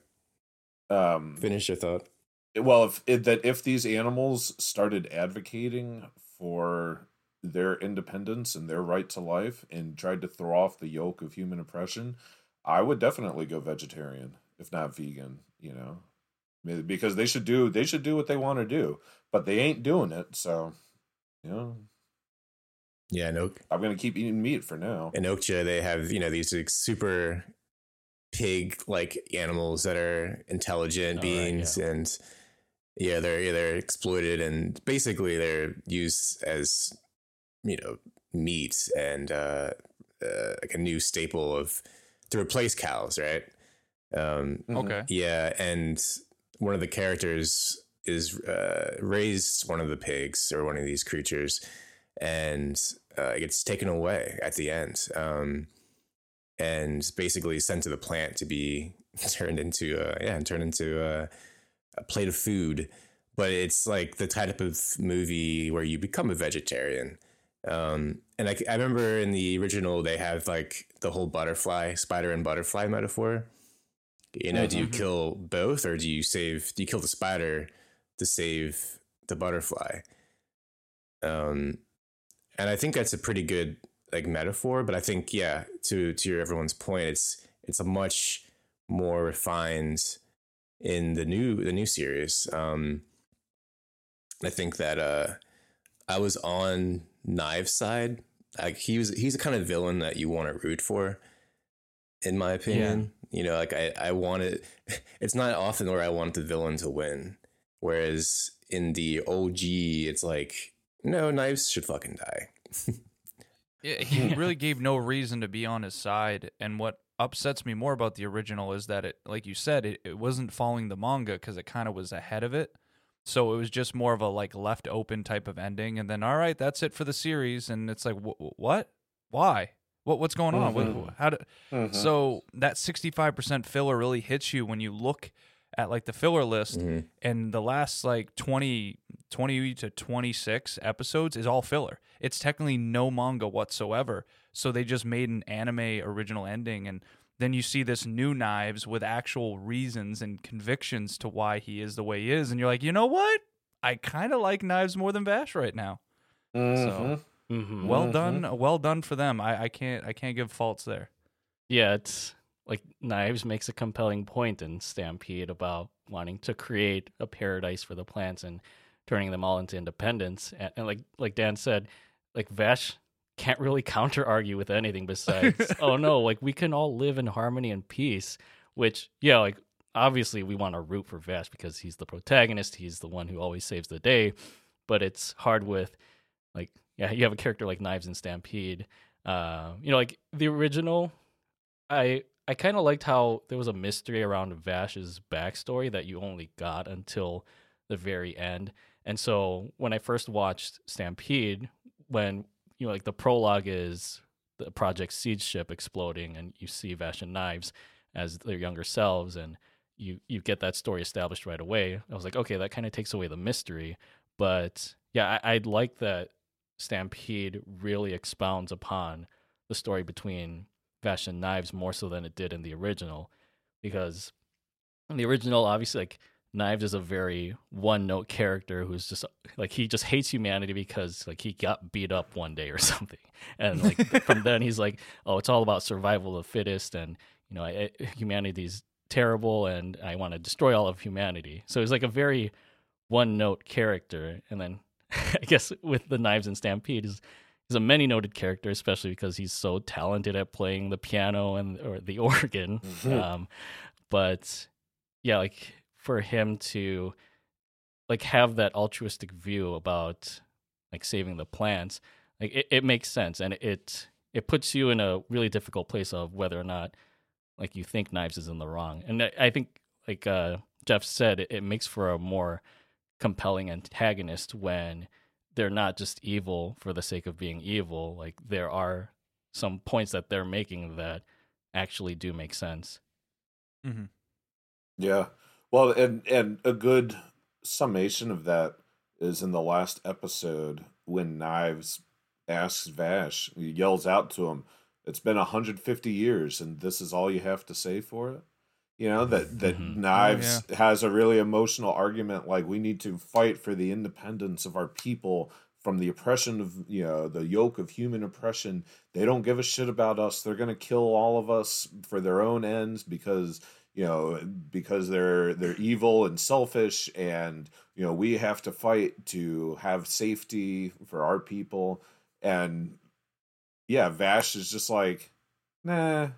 Um, finish your thought. Well, if it, that if these animals started advocating for their independence and their right to life and tried to throw off the yoke of human oppression, I would definitely go vegetarian, if not vegan. You know, because they should do they should do what they want to do, but they ain't doing it. So, you know, Yeah, in, ok- I'm gonna keep eating meat for now. in Okja, they have you know these like, super pig like animals that are intelligent Oh, right, beings, and yeah, they're they're exploited and basically they're used as you know meat and uh, uh, like a new staple of to replace cows, right? Um, Mhm. Okay. Yeah, and one of the characters is uh, raised one of the pigs or one of these creatures, and uh, it gets taken away at the end, um, and basically sent to the plant to be turned into uh, yeah, turned into a, plate of food. But it's like the type of movie where you become a vegetarian. Um, and I, I remember in the original they have like the whole butterfly, spider and butterfly metaphor. You know, do you Mhm. kill both or do you save do you kill the spider to save the butterfly? Um and I think that's a pretty good like metaphor, but I think yeah, to to your everyone's point, it's it's a much more refined in the new the new series. Um I think that uh I was on Knives side. Like he was he's the kind of villain that you want to root for in my opinion. You know, like I, I wanted it's not often where I want the villain to win. Whereas in the OG, it's like, no, knives should fucking die. Yeah, he really gave no reason to be on his side. And what upsets me more about the original is that it, like you said, it, it wasn't following the manga because it kind of was ahead of it. So it was just more of a like left open type of ending. And then, all right, that's it for the series. And it's like, wh- wh- what? Why? What? What's going on? What, Mhm. how? Do, Mhm. So that sixty five percent filler really hits you when you look at like the filler list Mhm. and the last like 20, 20 to 26 episodes is all filler. It's technically no manga whatsoever. So they just made an anime original ending and then you see this new knives with actual reasons and convictions to why he is the way he is and you're like, "You know what? I kind of like knives more than Vash right now." Mhm. hmm Well Mhm. done, well done for them. I, I can't I can't give faults there. Yeah, it's like Knives makes a compelling point in Stampede about wanting to create a paradise for the plants and turning them all into independence. And, and like like Dan said, like Vash can't really counter argue with anything besides, oh no, like we can all live in harmony and peace. Which yeah, like obviously we want to root for Vash because he's the protagonist, he's the one who always saves the day. But it's hard with like yeah, you have a character like Knives and Stampede. Uh, you know, like the original, I I kind of liked how there was a mystery around Vash's backstory that you only got until the very end. And so when I first watched Stampede, when you know, like the prologue is the Project SEEDS ship exploding, and you see Vash and Knives as their younger selves, and you you get that story established right away. I was like, okay, that kind of takes away the mystery. But yeah, I, I like that Stampede really expounds upon the story between Vash and Knives more so than it did in the original, because in the original, obviously, like Knives is a very one note character who's just like he just hates humanity because like he got beat up one day or something, and like from then he's like, oh, it's all about survival of the fittest, and you know, I, I- humanity's terrible, and I want to destroy all of humanity. So he's like a very one note character, and then I guess with the Knives and Stampede is he's a many noted character, especially because he's so talented at playing the piano and or the organ. Mhm. Um, but yeah, like for him to like have that altruistic view about like saving the plants, like it, it makes sense and it it puts you in a really difficult place of whether or not like you think knives is in the wrong. And I, I think like uh Geoff said, it, it makes for a more compelling antagonist when they're not just evil for the sake of being evil. Like there are some points that they're making that actually do make sense. Mm-hmm. Yeah. Well, and and a good summation of that is in the last episode when Knives asks Vash, he yells out to him, "It's been 150 years, and this is all you have to say for it." You know that that Mhm. Knives Oh, has a really emotional argument, like we need to fight for the independence of our people from the oppression of you know the yoke of human oppression. They don't give a shit about us. They're gonna kill all of us for their own ends because you know because they're they're evil and selfish and you know we have to fight to have safety for our people. And yeah vash is just like nah.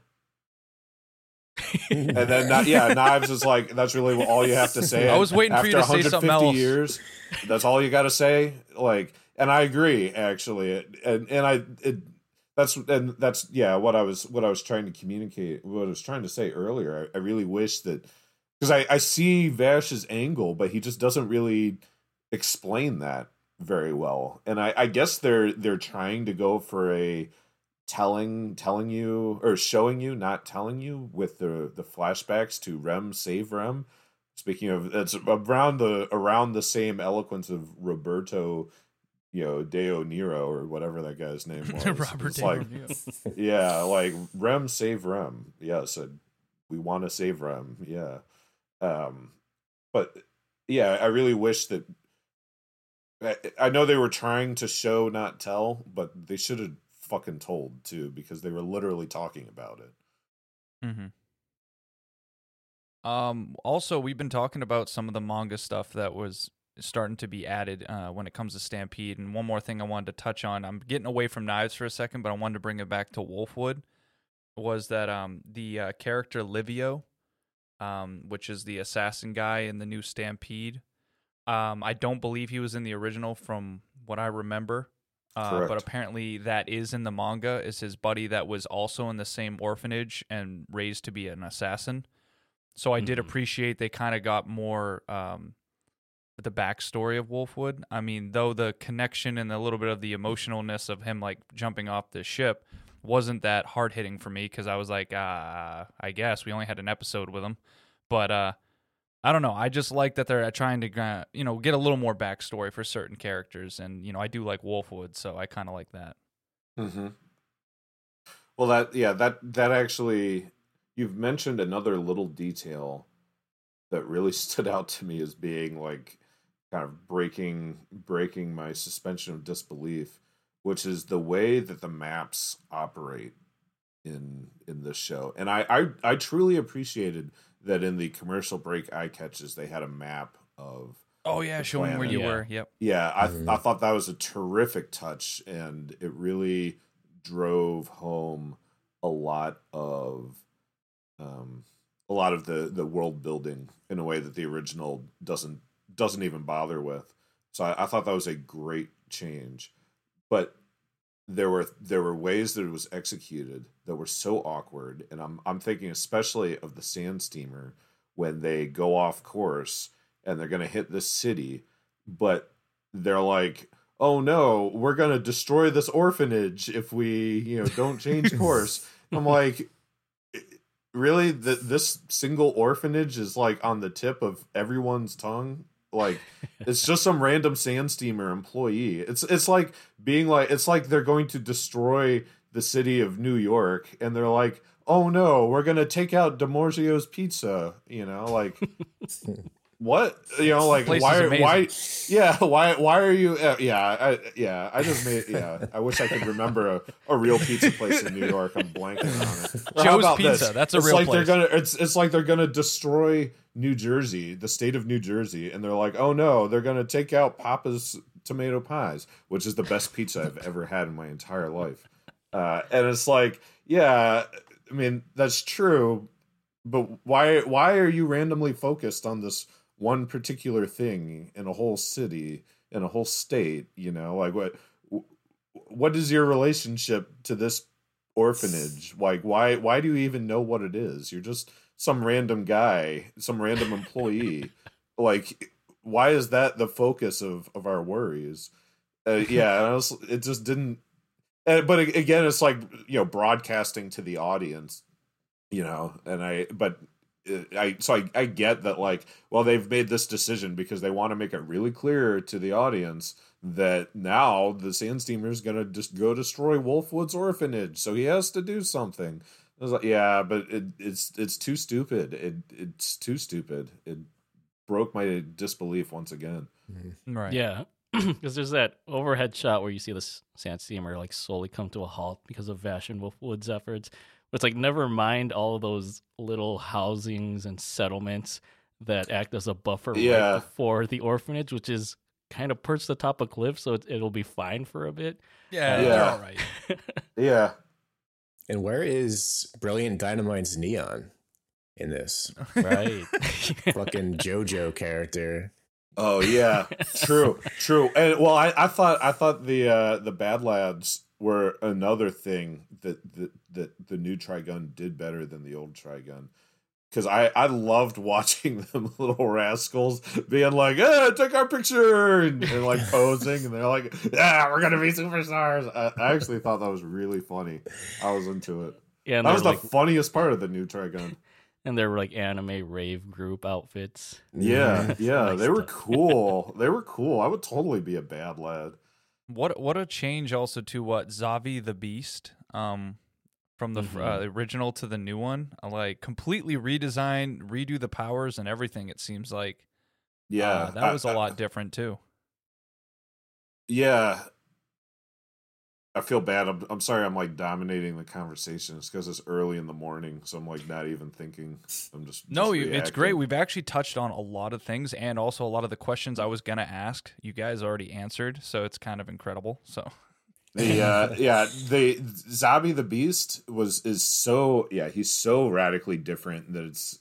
And then not, yeah knives is like that's really all you have to say I was waiting for you After to say something 150 else. years. That's all you got to say? Like and i agree actually. And and i it that's and that's yeah what i was what i was trying to communicate what i was trying to say earlier. I, I really wish that because I, I see vash's angle but he just doesn't really explain that very well. And i i guess they're they're trying to go for a telling telling you or showing you not telling you with the the flashbacks to Rem Saverem. Speaking of it's around the around the same eloquence of roberto you know De Niro or whatever that guy's name was Robert It's De like Niro. yeah like Rem Saverem yes and we want to save rem yeah um but yeah i really wish that I, I know they were trying to show not tell but they should have fucking told too because they were literally talking about it Mm-hmm. Um. Also, we've been talking about some of the manga stuff that was starting to be added uh, when it comes to Stampede. And one more thing I wanted to touch on. I'm getting away from knives for a second, but I wanted to bring it back to Wolfwood. Was that um the uh, character Livio, um, which is the assassin guy in the new Stampede. Um, I don't believe he was in the original, from what I remember. Uh, but apparently that is in the manga. Is his buddy that was also in the same orphanage and raised to be an assassin. So I did Mhm. appreciate they kind of got more um, the backstory of Wolfwood. I mean, though the connection and a little bit of the emotionalness of him like jumping off the ship wasn't that hard hitting for me because I was like, uh, I guess we only had an episode with him, but uh, I don't know. I just like that they're trying to, you know, get a little more backstory for certain characters, and you know, I do like Wolfwood, so I kind of like that. Mm-hmm. Well, that yeah, that that actually you've mentioned another little detail that really stood out to me as being like kind of breaking breaking my suspension of disbelief, which is the way that the maps operate in in this show. And I I, I truly appreciated that in the commercial break eye catches they had a map of Oh yeah, The showing where you Yeah. were. Yep. yeah, I Mhm. I thought that was a terrific touch, and it really drove home a lot of um a lot of the the world building in a way that the original doesn't doesn't even bother with. So I, I thought that was a great change, but there were there were ways that it was executed that were so awkward, and I'm I'm thinking especially of the sand steamer when they go off course and they're gonna hit this city, but they're like, "Oh no, we're gonna destroy this orphanage if we you know don't change course." I'm like, really? That this single orphanage is like on the tip of everyone's tongue. Like it's just some random sand steamer employee. It's it's like being like it's like they're going to destroy the city of New York, and they're like, "Oh no, we're gonna take out Demorgio's pizza." You know, like what? You know, like why? are-. Why? Yeah, why? Why are you? Uh, yeah, I, yeah. I just made. Yeah, I wish I could remember a, a real pizza place in New York. I'm blanking on it. Or Joe's Pizza, that's a it's real like place. They're gonna. It's it's like they're gonna destroy New Jersey, the state of New Jersey, and they're like, oh no, they're gonna take out Papa's tomato pies, which is the best pizza I've ever had in my entire life. Uh, and it's like, yeah, I mean that's true, but why why are you randomly focused on this one particular thing in a whole city in a whole state? You know, like what what is your relationship to this orphanage? Like why why do you even know what it is? You're just some random guy, some random employee. like, why is that the focus of of our worries? Uh, yeah, was, it just didn't. Uh, but again, it's like you know, broadcasting to the audience, you know, and I, but I so I, I get that like well they've made this decision because they want to make it really clear to the audience that now the sand steamer is gonna just go destroy Wolfwood's orphanage, so he has to do something. I was like, yeah, but it, it's it's too stupid. It it's too stupid. It broke my disbelief once again. Mm-hmm. Right. Yeah. Because there's that overhead shot where you see the sand steamer like slowly come to a halt because of Vash and Wolfwood's efforts. But it's like never mind all those little housings and settlements that act as a buffer yeah. right before the orphanage, which is kind of perched atop a cliff, so it, will be fine for a bit. Yeah, uh, yeah, all right. yeah. And where is Brilliant Dynamite's neon in this? Right. Fucking JoJo character. Oh yeah, true, true. And well, I, I thought I thought the uh, the Bad Lads were another thing that that that the new Trigun did better than the old Trigun because I, I loved watching them little rascals being like, "eh, take our picture," and, and like posing, and they're like, "Yeah, we're gonna be superstars." I, I, actually thought that was really funny. I was into it. Yeah, that was the funniest part of the new Trigun. And they were like anime rave group outfits. Yeah, yeah, nice they were cool. They were cool. I would totally be a bad lad. What what a change also to what Zazie the Beast. Um, from the mm-hmm. uh, original to the new one. Like completely redesign, redo the powers and everything. It seems like, yeah, uh, that was a lot different too. Yeah, I feel bad. I'm, I'm sorry. I'm like dominating the conversation. It's because it's early in the morning, so I'm like not even thinking. I'm just no. Just it's great. We've actually touched on a lot of things, and also a lot of the questions I was gonna ask. You guys already answered, so it's kind of incredible. So the uh, yeah the Zazie the Beast was is so yeah he's so radically different that it's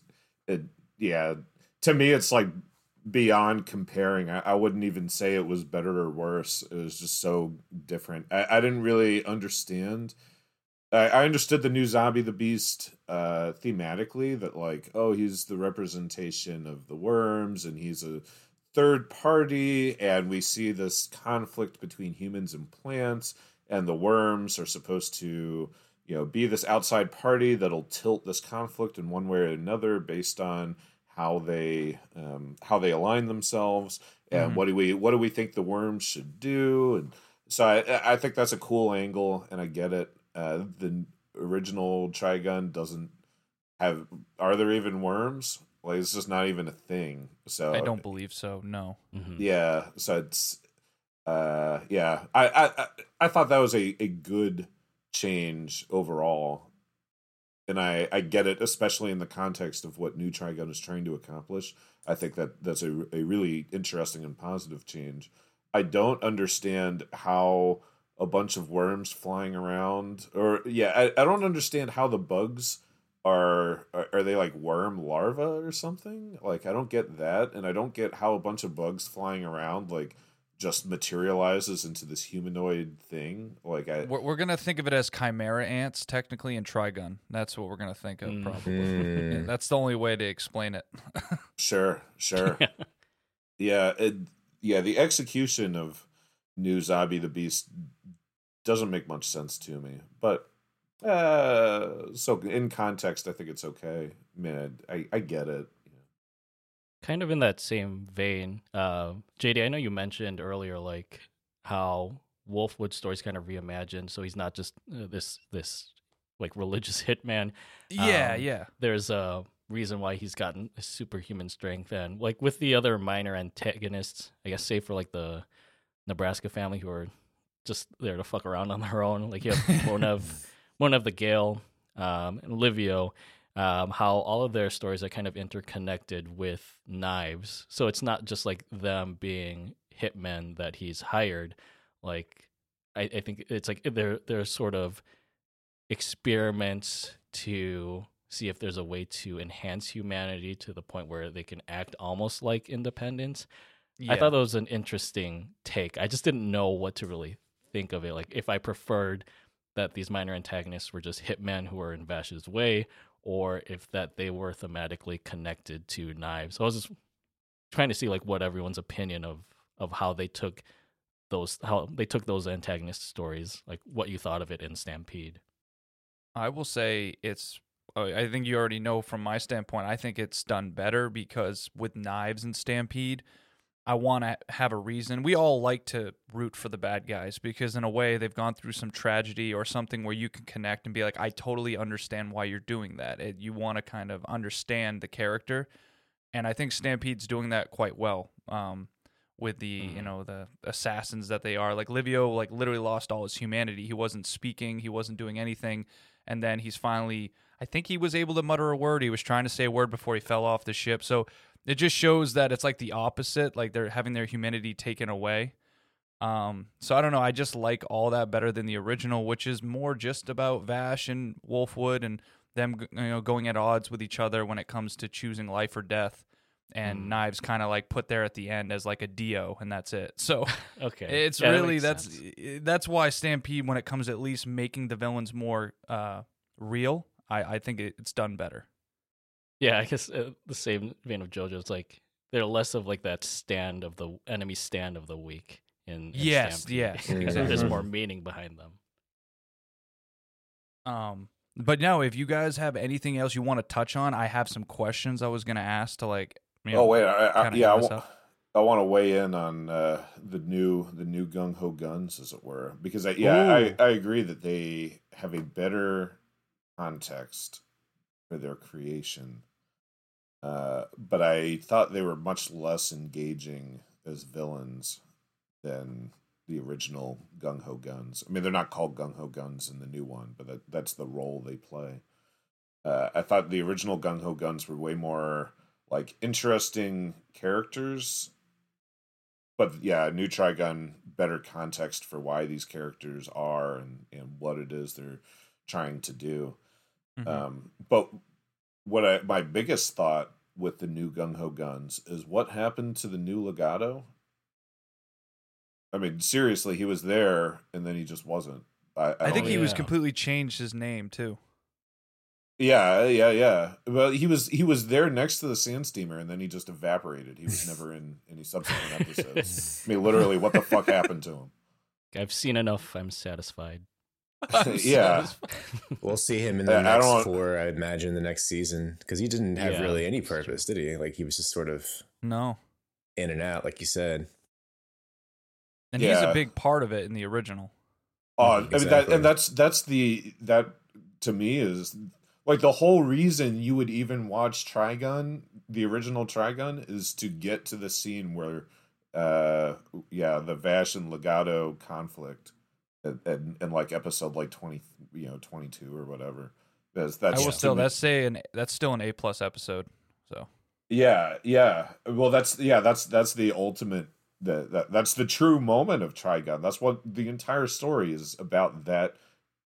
it yeah to me it's like beyond comparing I, I wouldn't even say it was better or worse. It was just so different. I, I didn't really understand I, I understood the new Zazie the Beast uh thematically that like oh he's the representation of the worms and he's a third party and we see this conflict between humans and plants and the worms are supposed to you know be this outside party that'll tilt this conflict in one way or another based on how they um, how they align themselves and mm-hmm. what do we what do we think the worms should do and so I, I think that's a cool angle and I get it uh, the original Trigun doesn't have are there even worms like it's just not even a thing. So I don't believe so. No. Mm-hmm. Yeah. So it's uh yeah. I, I I thought that was a, a good change overall. And I, I get it, especially in the context of what New Trigun is trying to accomplish. I think that that's a, a really interesting and positive change. I don't understand how a bunch of worms flying around, or yeah, I, I don't understand how the bugs are, are are they like worm larvae or something? Like I don't get that, and I don't get how a bunch of bugs flying around like just materializes into this humanoid thing. Like I, we're, we're gonna think of it as chimera ants, technically, in Trigun. That's what we're gonna think of, mm. probably. yeah, hmm. that's the only way to explain it. sure, sure. yeah, it, yeah. The execution of New Zazie the Beast doesn't make much sense to me, but uh, so in context, I think it's okay. Man, I, I get it. Kind of in that same vein, uh, JD, I know you mentioned earlier like how Wolfwood stories kind of reimagined, so he's not just uh, this this like religious hitman. Yeah, um, yeah. There's a reason why he's gotten superhuman strength, and like with the other minor antagonists, I guess, save for like the Nebraska family who are just there to fuck around on their own. Like you have one of one of the Gale um, and Livio, um, how all of their stories are kind of interconnected with knives. So it's not just like them being hitmen that he's hired. Like I, I think it's like they're they're sort of experiments to see if there's a way to enhance humanity to the point where they can act almost like independence. Yeah. I thought that was an interesting take. I just didn't know what to really think of it. Like if I preferred that these minor antagonists were just hitmen who were in Vash's way, or if that they were thematically connected to Knives. So I was just trying to see like what everyone's opinion of of how they took those how they took those antagonist stories, like what you thought of it in Stampede. I will say it's. I think you already know from my standpoint. I think it's done better because with knives and Stampede, I want to have a reason. We all like to root for the bad guys because, in a way, they've gone through some tragedy or something where you can connect and be like, I totally understand why you're doing that. It, you want to kind of understand the character. And I think Stampede's doing that quite well. Um, with the you Mhm. know the assassins that they are like livio like literally lost all his humanity he wasn't speaking he wasn't doing anything and then he's finally i think he was able to mutter a word he was trying to say a word before he fell off the ship so it just shows that it's like the opposite like they're having their humanity taken away um so i don't know i just like all that better than the original which is more just about vash and wolfwood and them you know going at odds with each other when it comes to choosing life or death and Mm. knives kind of like put there at the end as like a dio and that's it so Okay, it's Yeah, really that's sense. that's why Stampede, when it comes at least making the villains more uh, real, I, I think it's done better. Yeah. I guess uh, the same vein of JoJo. It's like they're less of like that stand of the enemy stand of the week. In, in Yes, Stampede. yes, There's more meaning behind them. Um, but no, if you guys have anything else you want to touch on, I have some questions I was gonna ask to like. You know, oh wait, I, I, yeah, I, give us wa- up. I want to weigh in on uh, the new the new gung ho guns, as it were, because I, yeah, Ooh. I, I agree that they have a better context for their creation, uh, but I thought they were much less engaging as villains than the original gung ho guns. I mean, they're not called gung ho guns in the new one, but that, that's the role they play. Uh, I thought the original gung ho guns were way more like interesting characters but yeah new trigun better context for why these characters are and and what it is they're trying to do Mhm. um but what i my biggest thought with the new gung ho guns is what happened to the new legato i mean seriously he was there and then he just wasn't i, I, I think he even- was completely changed his name too. Yeah, yeah, yeah. Well, he was he was there next to the sand steamer, and then he just evaporated. He was never in any subsequent episodes. I mean, literally, what the fuck happened to him? I've seen enough. I'm satisfied. yeah, We'll see him in the I next don't- four, I imagine, the next season, because he didn't have Yeah, really any purpose, did he? Like he was just sort of No, in and out, like you said. and he's a big part of it in the original. Oh, I Mhm, mean that, and that's that's the that to me is like the whole reason you would even watch Trigun, the original Trigun, is to get to the scene where, uh, yeah, the Vash and Legato conflict, and, and, and like episode like twenty, you know, twenty two or whatever. That's that's I will still that's say an that's still an A plus episode. So Yeah, yeah. Well, that's yeah, that's that's the ultimate the that that's the true moment of Trigun. That's what the entire story is about that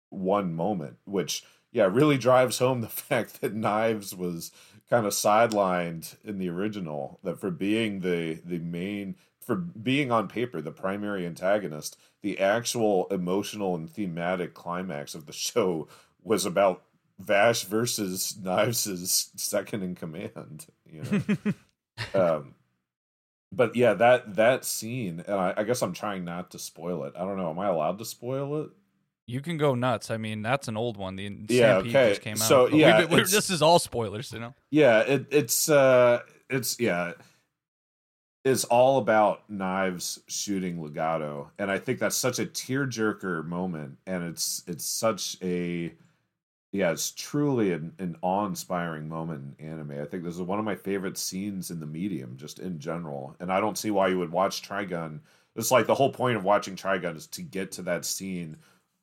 one moment, which yeah, really drives home the fact that Knives was kind of sidelined in the original that for being the the main for being on paper the primary antagonist, the actual emotional and thematic climax of the show was about Vash versus Knives' second in command. You know, um, but yeah, that that scene, and I, I guess I'm trying not to spoil it. I don't know. Am I allowed to spoil it? you can go nuts. I mean, that's an old one. The Yeah, okay. just came out. So, But yeah, been- we're- this is all spoilers, you know. Yeah, it, it's uh, it's yeah, it's all about knives shooting legato, and I think that's such a tearjerker moment, and it's it's such a yeah, it's truly an, an awe-inspiring moment in anime. I think this is one of my favorite scenes in the medium, just in general. And I don't see why you would watch Trigun. It's like the whole point of watching Trigun is to get to that scene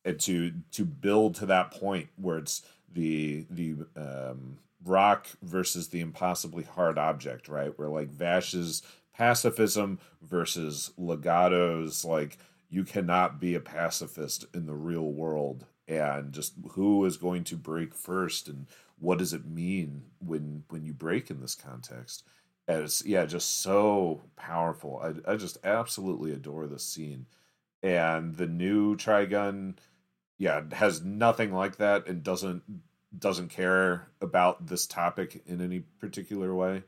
and to to build to that point where it's the the um, rock versus the impossibly hard object, right? Where like Vash's pacifism versus Legato's. Like you cannot be a pacifist in the real world. And just who is going to break first and what does it mean when when you break in this context? And it's yeah just so powerful. I, I just absolutely adore this scene. And the new trigun yeah has nothing like that and doesn't doesn't care about this topic in any particular way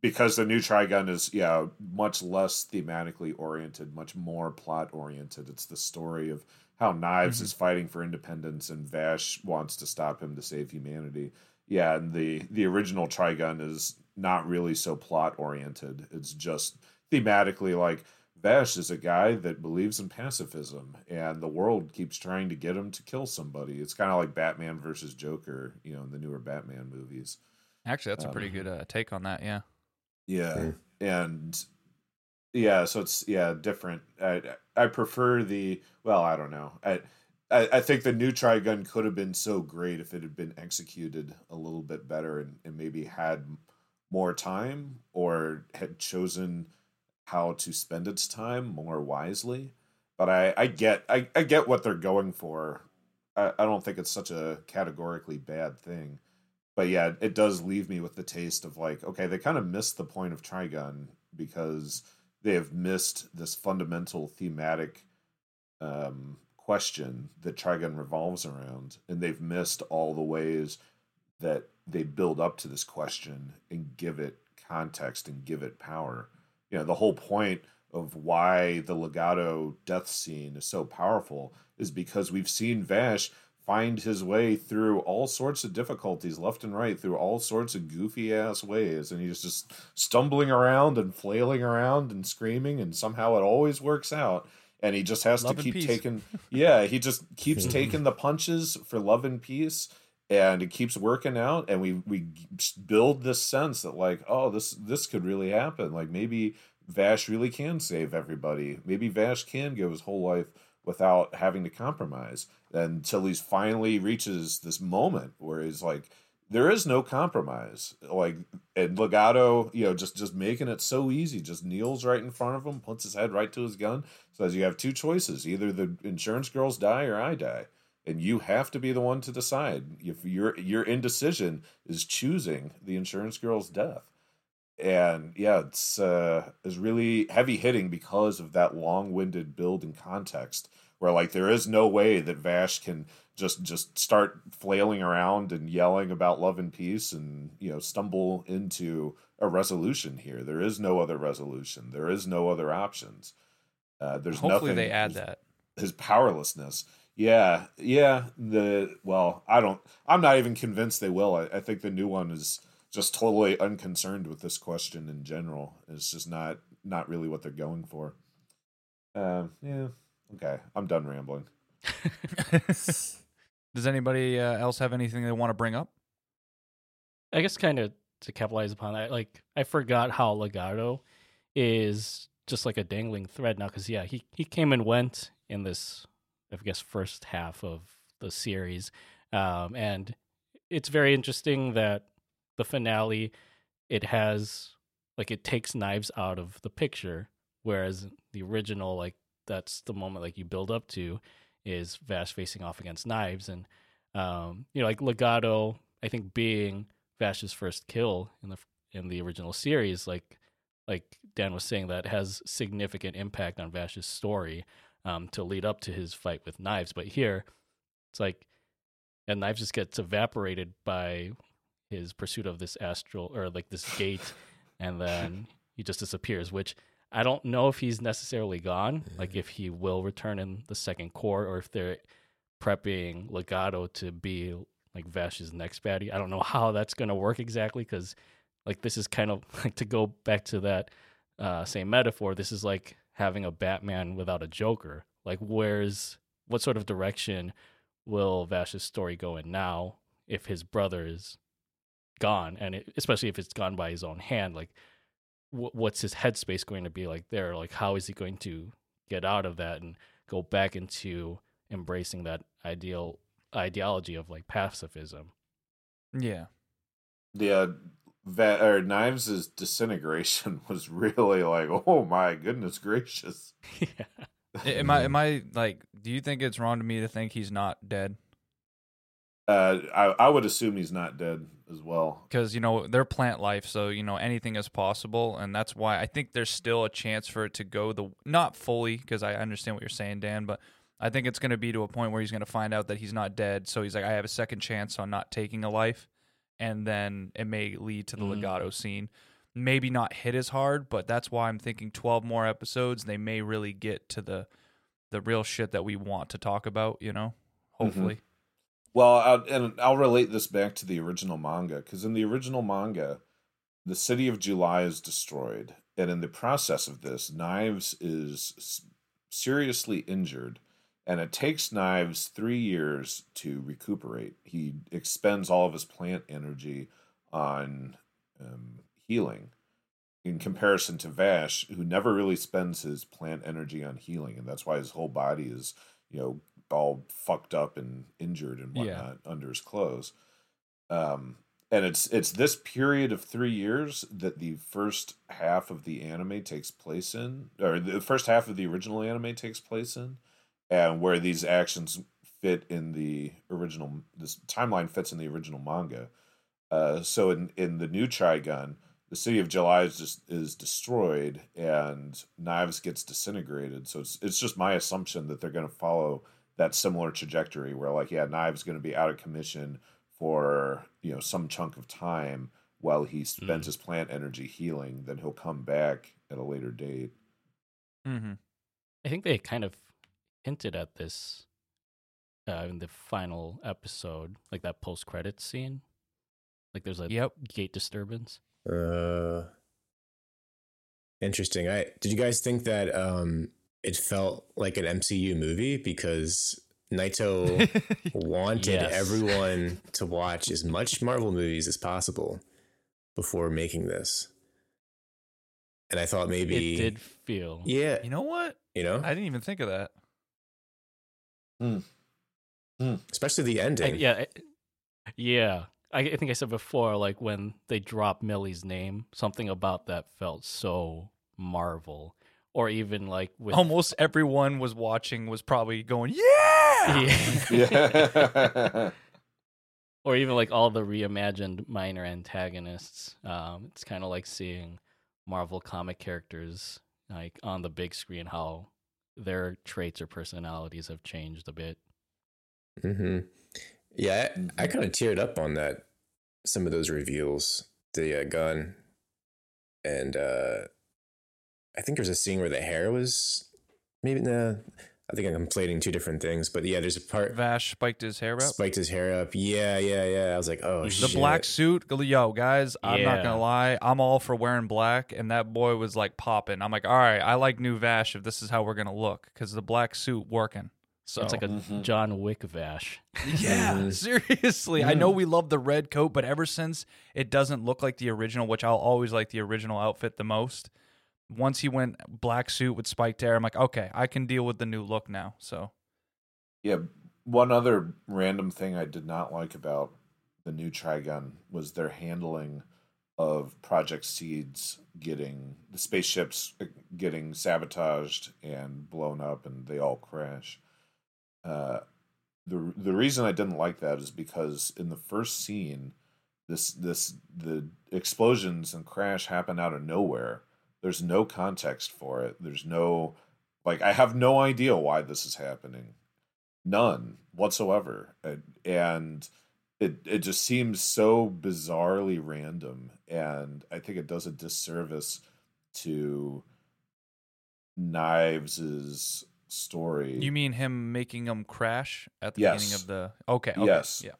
because the new Trigun is yeah much less thematically oriented, much more plot oriented. It's the story of how Knives mm-hmm. is fighting for independence and Vash wants to stop him to save humanity. Yeah, and the the original Trigun is not really so plot oriented. It's just thematically like Vash is a guy that believes in pacifism, and the world keeps trying to get him to kill somebody. It's kind of like Batman versus Joker, you know, in the newer Batman movies. Actually, that's um, a pretty um, good uh, take on that. Yeah. Yeah, mm. and yeah, so it's yeah different. I I prefer the well, I don't know. I I, I think the new Trigun could have been so great if it had been executed a little bit better and, and maybe had more time or had chosen how to spend its time more wisely. But I, I get I, I get what they're going for. I, I don't think it's such a categorically bad thing but yeah, it does leave me with the taste of like, okay, they kind of missed the point of Trigun because they have missed this fundamental thematic um, question that Trigun revolves around, and they've missed all the ways that they build up to this question and give it context and give it power. You know, the whole point of why the legato death scene is so powerful is because we've seen Vash find his way through all sorts of difficulties left and right through all sorts of goofy ass ways. And he's just stumbling around and flailing around and screaming and somehow it always works out. And he just has love to keep taking yeah he just keeps taking the punches for love and peace and it keeps working out. And we we build this sense that like oh this this could really happen. Like maybe Vash really can save everybody. Maybe Vash can give his whole life without having to compromise until he finally reaches this moment where he's like there is no compromise like and legato you know just just making it so easy just kneels right in front of him puts his head right to his gun says you have two choices either the insurance girls die or I die and you have to be the one to decide if your your indecision is choosing the insurance girl's death and yeah, it's uh, is really heavy hitting because of that long winded build and context. Where like there is no way that Vash can just just start flailing around and yelling about love and peace and you know stumble into a resolution here. There is no other resolution. There is no other options. Uh, there's hopefully nothing, they add that his powerlessness. Yeah, yeah. The well, I don't. I'm not even convinced they will. I, I think the new one is just totally unconcerned with this question in general. It's just not not really what they're going for. Uh, yeah. Okay, I'm done rambling. Does anybody uh, else have anything they want to bring up? I guess kind of to capitalize upon that, like I forgot how Legato is just like a dangling thread now. Because yeah, he he came and went in this, I guess, first half of the series, um, and it's very interesting that the finale, it has like it takes knives out of the picture, whereas the original, like that's the moment like you build up to, is Vash facing off against knives, and um, you know like Legato I think being Vash's first kill in the in the original series, like like Dan was saying, that has significant impact on Vash's story um, to lead up to his fight with Knives. But here, it's like, and Knives just gets evaporated by his pursuit of this astral or like this gate, and then he just disappears. Which I don't know if he's necessarily gone, like if he will return in the second cour, or if they're prepping Legato to be like Vash's next baddie. I don't know how that's gonna work exactly because like this is kind of like to go back to that uh, same metaphor. This is like having a Batman without a Joker. Like, where's what sort of direction will Vash's story go in now if his brother is gone, and it, especially if it's gone by his own hand, like w- what's his headspace going to be like there? Like how is he going to get out of that and go back into embracing that ideal ideology of like pacifism? Yeah, yeah. That or Knives' disintegration was really like, oh my goodness gracious. yeah. am I am I like? Do you think it's wrong to me to think he's not dead? Uh, I I would assume he's not dead as well. Because you know they're plant life, so you know anything is possible, and that's why I think there's still a chance for it to go the not fully because I understand what you're saying, Dan, but I think it's going to be to a point where he's going to find out that he's not dead. So he's like, I have a second chance on not taking a life, and then it may lead to the Mhm. legato scene. Maybe not hit as hard, but that's why I'm thinking 12 more episodes. They may really get to the the real shit that we want to talk about. You know, hopefully. Well, I'll, and I'll relate this back to the original manga because in the original manga, the city of July is destroyed, and in the process of this, Knives is seriously injured, and it takes Knives three years to recuperate. He expends all of his plant energy on um, healing. In comparison to Vash, who never really spends his plant energy on healing, and that's why his whole body is, you know, all fucked up and injured and Yeah. whatnot under his clothes. Um, and it's it's this period of three years that the first half of the anime takes place in, or the first half of the original anime takes place in, and where these actions fit in the original. This timeline fits in the original manga. Uh, so in in the new Trigun, the city of July is just is destroyed and Knives gets disintegrated. So it's it's just my assumption that they're going to follow that similar trajectory where like yeah, Knives going to be out of commission for you know some chunk of time while he spends his plant energy healing. Then he'll come back at a later date. Mm-hmm. I think they kind of hinted at this uh, in the final episode, like that post credits scene. Like there's a Yep. gate disturbance. Uh, interesting. I did you guys think that um it felt like an MCU movie because Nightow wanted Yes. everyone to watch as much Marvel movies as possible before making this. And I thought maybe It did feel. yeah, you know what? you know, I didn't even think of that. Hmm. Hmm. especially the I- ending. yeah. I- yeah. I, I think I said before, like when they dropped Millie's name, something about that felt so Marvel. Or even like with Almost everyone was watching was probably going, yeah. Yeah. Yeah. or even like all the reimagined minor antagonists. Um, it's kind of like seeing Marvel comic characters like on the big screen, how their traits or personalities have changed a bit. hmm Yeah, I, I kind of teared up on that. Some of those reveals, the uh, gun, and uh I think there's a scene where the hair was maybe. Nah, I think I'm conflating two different things, but yeah, there's a part Vash spiked his hair up. spiked his hair up. Yeah, yeah, yeah. I was like, oh, The The shit. black suit, yo, guys, I'm not gonna lie, I'm all for wearing black, and that boy was like popping. I'm like, all right, I like new Vash if this is how we're gonna look, because the black suit working. So It's like a Mhm. John Wick Vash. yeah, Mhm. seriously. I know we love the red coat, but ever since it doesn't look like the original, which I'll always like the original outfit the most. Once he went black suit with spiked hair, I'm like, okay, I can deal with the new look now. So Yeah, one other random thing I did not like about the new Trigun was their handling of Project SEEDS getting the spaceships uh, getting sabotaged and blown up, and they all crash. Uh, the the reason I didn't like that is because in the first scene, this this the explosions and crash happen out of nowhere. There's no context for it. There's no like I have no idea why this is happening none whatsoever and, it it just seems so bizarrely random and i think it does a disservice to knives's story you mean him making them crash at the Yes. beginning of the Okay, okay. Yes. Yeah.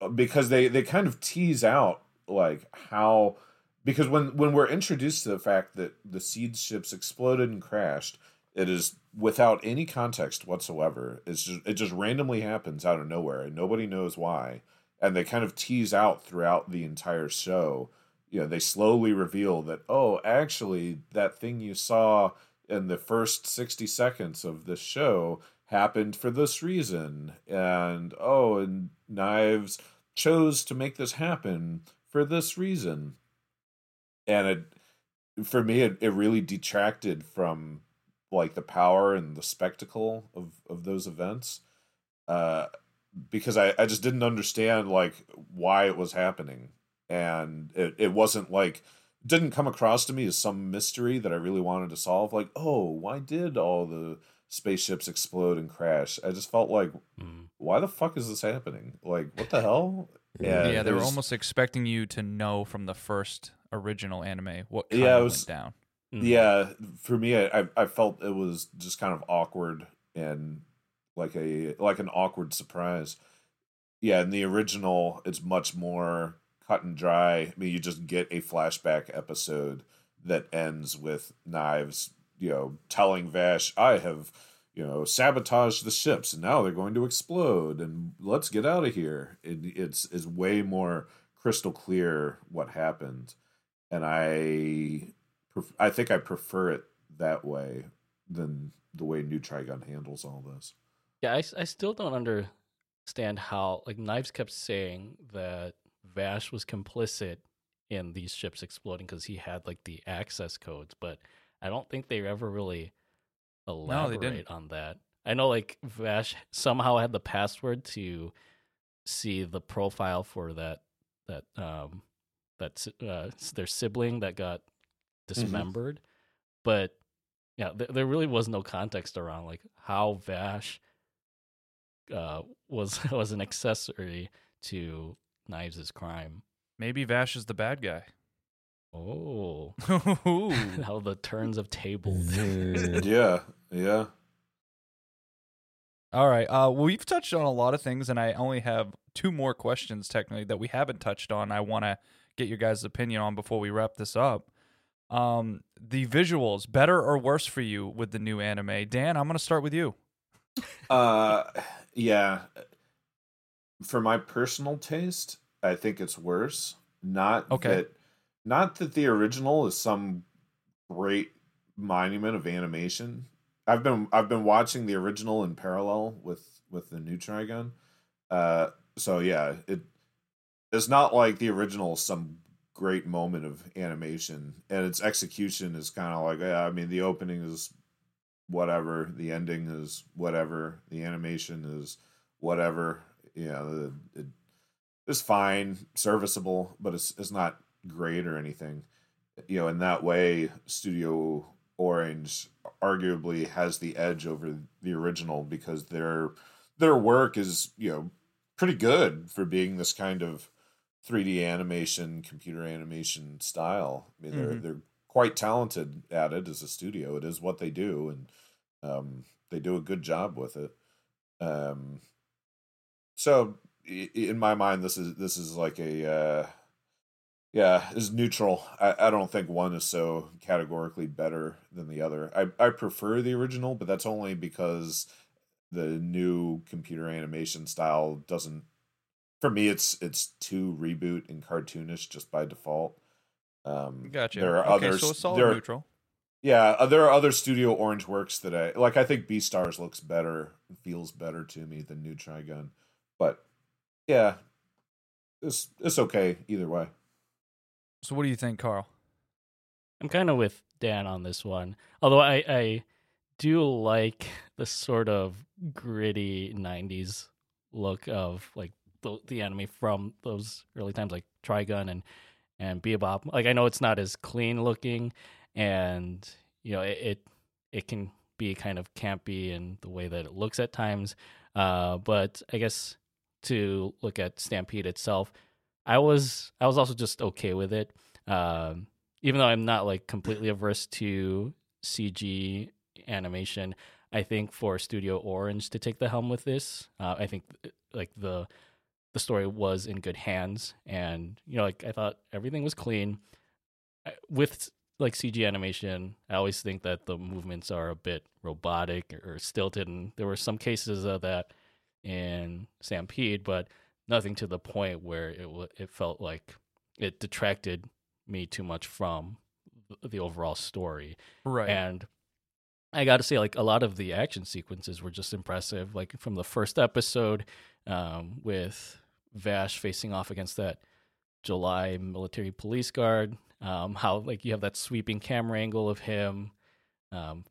Uh, because they they kind of tease out like how because when when we're introduced to the fact that the seed ships exploded and crashed it is without any context whatsoever. It's just it just randomly happens out of nowhere and nobody knows why. And they kind of tease out throughout the entire show. You know they slowly reveal that oh actually that thing you saw in the first 60 seconds of the show happened for this reason. And oh and knives chose to make this happen for this reason and it for me it, it really detracted from like the power and the spectacle of of those events uh because i i just didn't understand like why it was happening and it, it wasn't like didn't come across to me as some mystery that I really wanted to solve. Like, oh, why did all the spaceships explode and crash? I just felt like, Mm. why the fuck is this happening? Like, what the hell? Yeah, yeah, they were almost expecting you to know from the first original anime what kind Yeah, it of was- went down. Mm. Yeah, for me, I I- I felt it was just kind of awkward and like a like an awkward surprise. Yeah, in the original, it's much more cut and dry. I mean, you just get a flashback episode that ends with Knives, you know, telling Vash, "I have." You know, sabotaged the ships, and now they're going to explode. And let's get out of here. It, it's is way more crystal clear what happened, and I pref- I think I prefer it that way than the way New Trigun handles all this. Yeah, I, I still don't understand how like Knives kept saying that Vash was complicit in these ships exploding because he had like the access codes, but I don't think they ever really they elaborate didn't. on that. I know like Vash somehow had the password to see the profile for that that um that si- uh, their sibling that got dismembered, but yeah, th- there really was no context around like how Vash uh, was was an accessory to Knives' crime. Maybe Vash is the bad guy. Oh, how the turns of tables. Mhm. Yeah, yeah. All right. Uh, well, we've touched on a lot of things, and I only have two more questions technically that we haven't touched on. I want to get your guys' opinion on before we wrap this up. Um, the visuals, better or worse for you with the new anime? Dan, I'm going to start with you. Uh, yeah. For my personal taste, I think it's worse. Not Okay. that, not that the original is some great monument of animation. I've been I've been watching the original in parallel with with the new Trigun. Uh, so yeah, it it's not like the original some great moment of animation, and its execution is kind of like yeah. I mean, the opening is whatever, the ending is whatever, the animation is whatever. You know, the, it, it's fine, serviceable, but it's it's not great or anything. You know, in that way, Studio Orange arguably has the edge over the original because their their work is you know pretty good for being this kind of 3D animation, computer animation style. I mean, they're Mhm. they're quite talented at it as a studio. It is what they do, and um, they do a good job with it. Um, so, in my mind, this is this is like a uh, yeah, is neutral. I, I don't think one is so categorically better than the other. I I prefer the original, but that's only because the new computer animation style doesn't. For me, it's it's too reboot and cartoonish just by default. Um, Gotcha. There are okay, others. so solid there, neutral. yeah, uh, there are other Studio Orange works that I like. I think Beastars looks better, feels better to me than New Trigun, but yeah, it's it's okay either way. So, what do you think, Karl? I'm kind of with Dan on this one, although I I do like the sort of gritty '90s look of like the, the anime from those early times, like Trigun and and Bebop. Like I know it's not as clean looking, and you know it it, it can be kind of campy in the way that it looks at times. Uh, but I guess to look at Stampede itself, I was I was also just okay with it. Um, even though I'm not like completely averse to CG animation, I think for Studio Orange to take the helm with this, uh, I think like the the story was in good hands, and you know, like I thought everything was clean. With like CG animation, I always think that the movements are a bit robotic or stilted, and there were some cases of that in Stampede, but nothing to the point where it w- it felt like it detracted me too much from the overall story. Right. And I got to say, like a lot of the action sequences were just impressive. Like from the first episode, um, with Vash facing off against that July military police guard. Um, how like you have that sweeping camera angle of him um,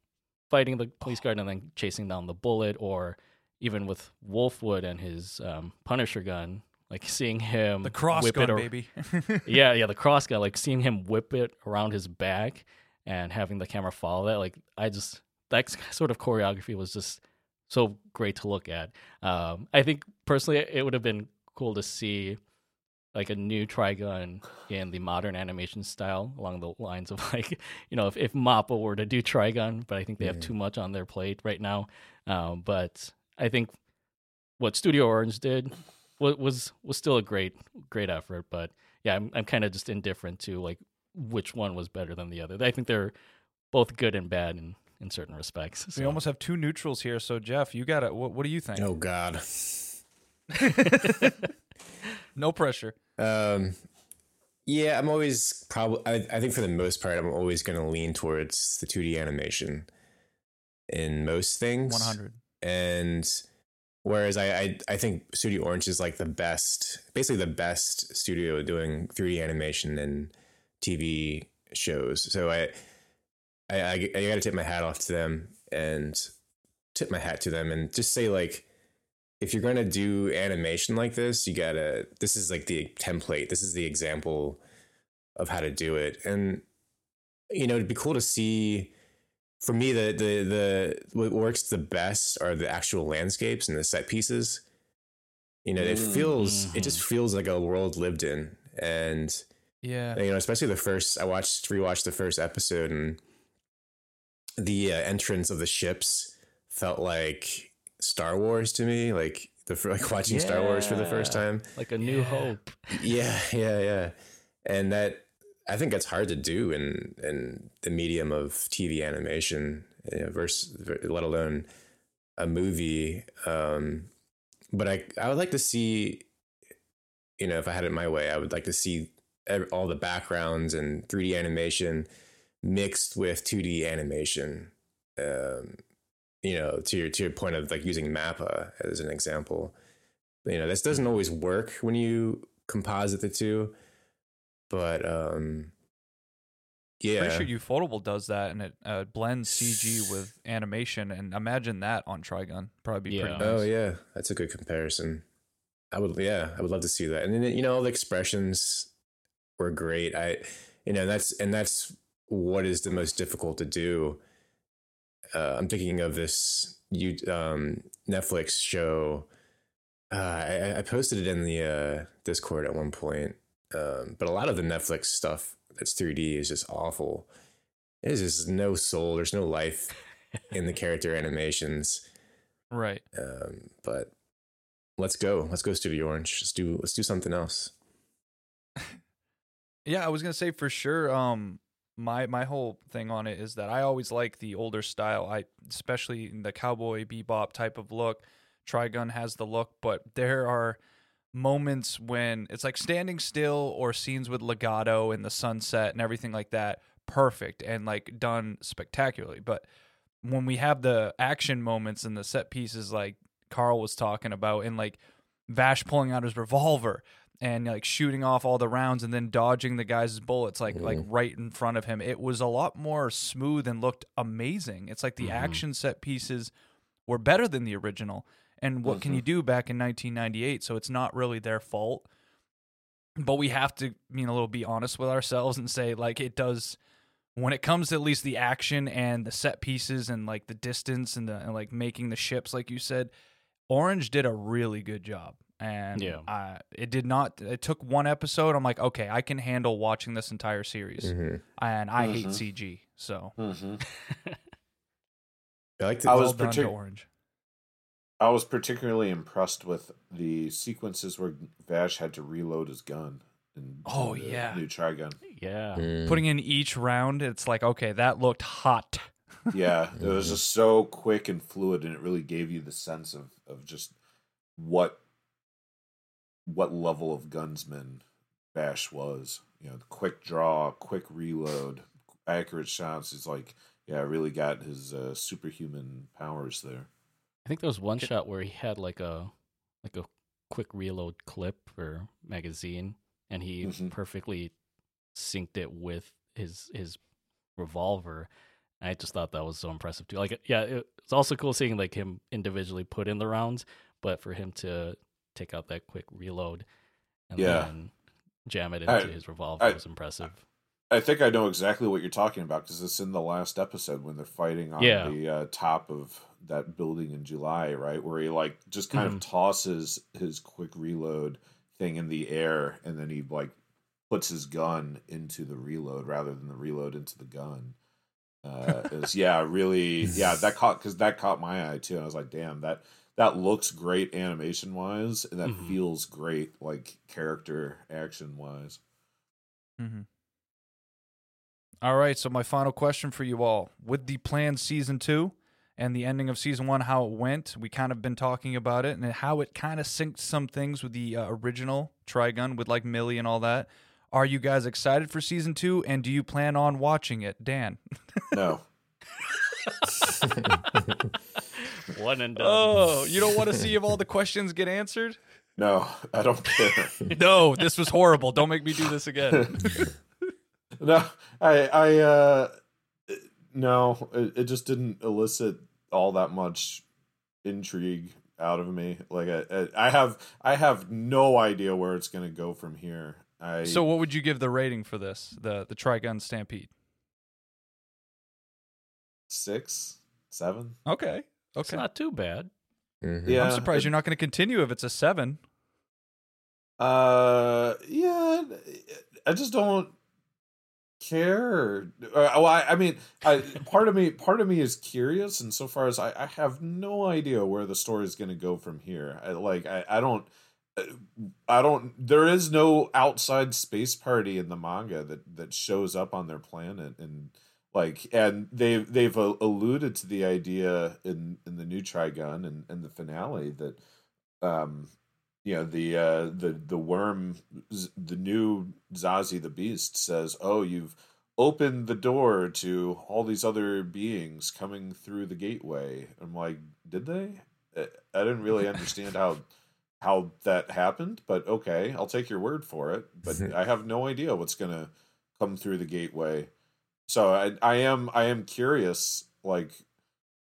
fighting the police guard and then chasing down the bullet, or even with Wolfwood and his um, Punisher gun, like seeing him The cross whip gun, it ar- baby. yeah, yeah, the cross gun, like seeing him whip it around his back and having the camera follow that, like I just that sort of choreography was just so great to look at. Um, I think personally, it would have been cool to see like a new Trigun in the modern animation style, along the lines of like you know if if Mappa were to do Trigun, but I think they have Mhm. too much on their plate right now. Um, but I think what Studio Orange did was was was still a great great effort. But yeah, I'm I'm kind of just indifferent to like which one was better than the other. I think they're both good and bad in in certain respects. We almost have two neutrals here. So Geoff, you got it. What, what do you think? Oh God. No pressure. Um, yeah, I'm always probably. I, I think for the most part, I'm always going to lean towards the 2D animation in most things. One hundred. And whereas I, I I think Studio Orange is like the best, basically the best studio doing 3D animation and TV shows. So I I I, I got to tip my hat off to them and tip my hat to them and just say like if you're going to do animation like this, you got to this is like the template. This is the example of how to do it. And you know, it'd be cool to see for me the the the what works the best are the actual landscapes and the set pieces. You know, it Mm. feels it just Mhm. feels like a world lived in. And Yeah. you know, especially the first. I watched rewatched the first episode, and the uh, entrance of the ships felt like Star Wars to me. Like the like watching Star Wars for the first time. like a new Yeah. hope. Yeah, yeah, yeah. And that I think that's hard to do in in the medium of TV animation, you know, versus let alone a movie. Um, but I I would like to see, you know, if I had it my way, I would like to see all the backgrounds and 3D animation mixed with 2D animation. Um, you know, to your to your point of like using Mappa as an example. You know, this doesn't always work when you composite the two, but um, yeah, Pretty sure Ufotable does that, and it uh, blends CG with animation. And imagine that on Trigun. Probably be Yeah. pretty nice. Oh yeah, that's a good comparison. I would yeah, I would love to see that. And then you know, all the expressions were great. I you know, that's and that's what is the most difficult to do. Uh, I'm thinking of this you um, Netflix show. Uh, I, I posted it in the uh, Discord at one point, um, but a lot of the Netflix stuff that's 3D is just awful. There's just no soul. There's no life in the character animations. Right. Um, but let's go. Let's go Studio Orange. Let's do let's do something else. Yeah, I was gonna say for sure. Um, my my whole thing on it is that I always like the older style. I especially the cowboy bebop type of look. Trigun has the look, but there are moments when it's like standing still or scenes with legato and the sunset and everything like that. Perfect and like done spectacularly. But when we have the action moments and the set pieces, like Karl was talking about, and like Vash pulling out his revolver and like shooting off all the rounds and then dodging the guy's bullets like like right in front of him. It was a lot more smooth and looked amazing. It's like the Mhm. action set pieces were better than the original. And what can you do back in 1998? So it's not really their fault. But we have to, you know, a little be honest with ourselves and say like it does when it comes to at least the action and the set pieces and like the distance and the and like making the ships like you said, Orange did a really good job. And Yeah. I, it did not it took one episode. I'm like, okay, I can handle watching this entire series. Mhm. And I hate Mhm. CG. So hmm I like I to. was to partic- Orange. I was particularly impressed with the sequences where Vash had to reload his gun. and Oh, yeah. new Trigun. yeah. Mm. Putting in each round, it's like, okay, that looked hot. Yeah, it was just so quick and fluid, and it really gave you the sense of of just what what level of gunsman Vash was. You know, the quick draw, quick reload, accurate shots. He's like, yeah, really got his uh, superhuman powers there. I think there was one shot where he had like a like a quick reload clip or magazine, and he Mhm. perfectly synced it with his his revolver. And I just thought that was so impressive too. Like, yeah, it's also cool seeing like him individually put in the rounds, but for him to take out that quick reload, and Yeah. then jam it into I- his revolver I- was impressive. I think I know exactly what you're talking about because it's in the last episode when they're fighting on Yeah. the uh, top of that building in July, right? Where he like just kind Mhm. of tosses his quick reload thing in the air, and then he like puts his gun into the reload rather than the reload into the gun. Uh, is yeah, really, yeah, that caught because that caught my eye too. And I was like, damn, that that looks great animation wise, and that Mhm. feels great like character action wise. Mm-hmm. All right, so my final question for you all: With the planned season two and the ending of season one, how it went, we kind of been talking about it and how it kind of synced some things with the uh, original Trigun with like Millie and all that. Are you guys excited for season two, and do you plan on watching it, Dan? No, One and done. Oh, you don't want to see if all the questions get answered? no, I don't care. No, this was horrible. Don't make me do this again. no, I, I, uh, no, it, it just didn't elicit all that much intrigue out of me. Like, I, I have, I have no idea where it's going to go from here. I so, what would you give the rating for this? The the Trigun Stampede? six, seven. Okay, It's not too bad. Mhm. Yeah, I'm surprised it- you're not going to continue if it's a seven. Uh, yeah, I just don't care. Uh, well, I, I mean, I, part of me, part of me is curious, and so far as I, I have no idea where the story is going to go from here. I, like, I, I don't, uh, I don't. There is no outside space party in the manga that that shows up on their planet, and like, and they've they've uh, alluded to the idea in in the new Trigun and and the finale that, um, you know the uh the the worm the new Zazie the beast says oh you've opened the door to all these other beings coming through the gateway. I'm like did they? I I didn't really understand how how that happened but okay i'll take your word for it but i have no idea what's gonna come through the gateway so i i am i am curious like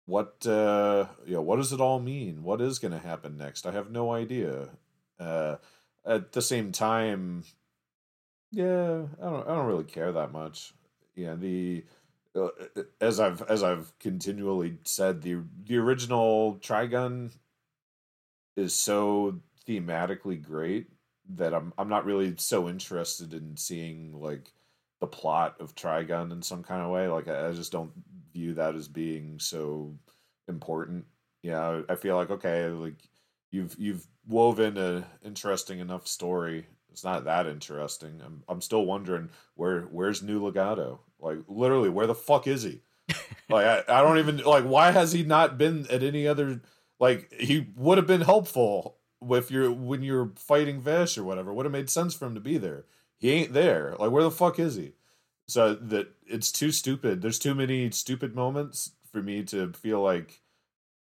what uh you know what does it all mean? What is going to happen next? I have no idea. Uh at the same time yeah i don't i don't really care that much. Yeah the uh, as i've as i've continually said the the original trigun is so thematically great that i'm i'm not really so interested in seeing like the plot of trigun in some kind of way. Like i, I just don't view that as being so important. Yeah i feel like okay like you've you've woven a interesting enough story. It's not that interesting. I'm i'm still wondering where where's new legato like literally where the fuck is he? Like I, I don't even like why has he not been at any other like he would have been helpful with your when you're fighting Vash or whatever. Would have made sense for him to be there he ain't there. Like where the fuck is he? So that it's too stupid. There's too many stupid moments for me to feel like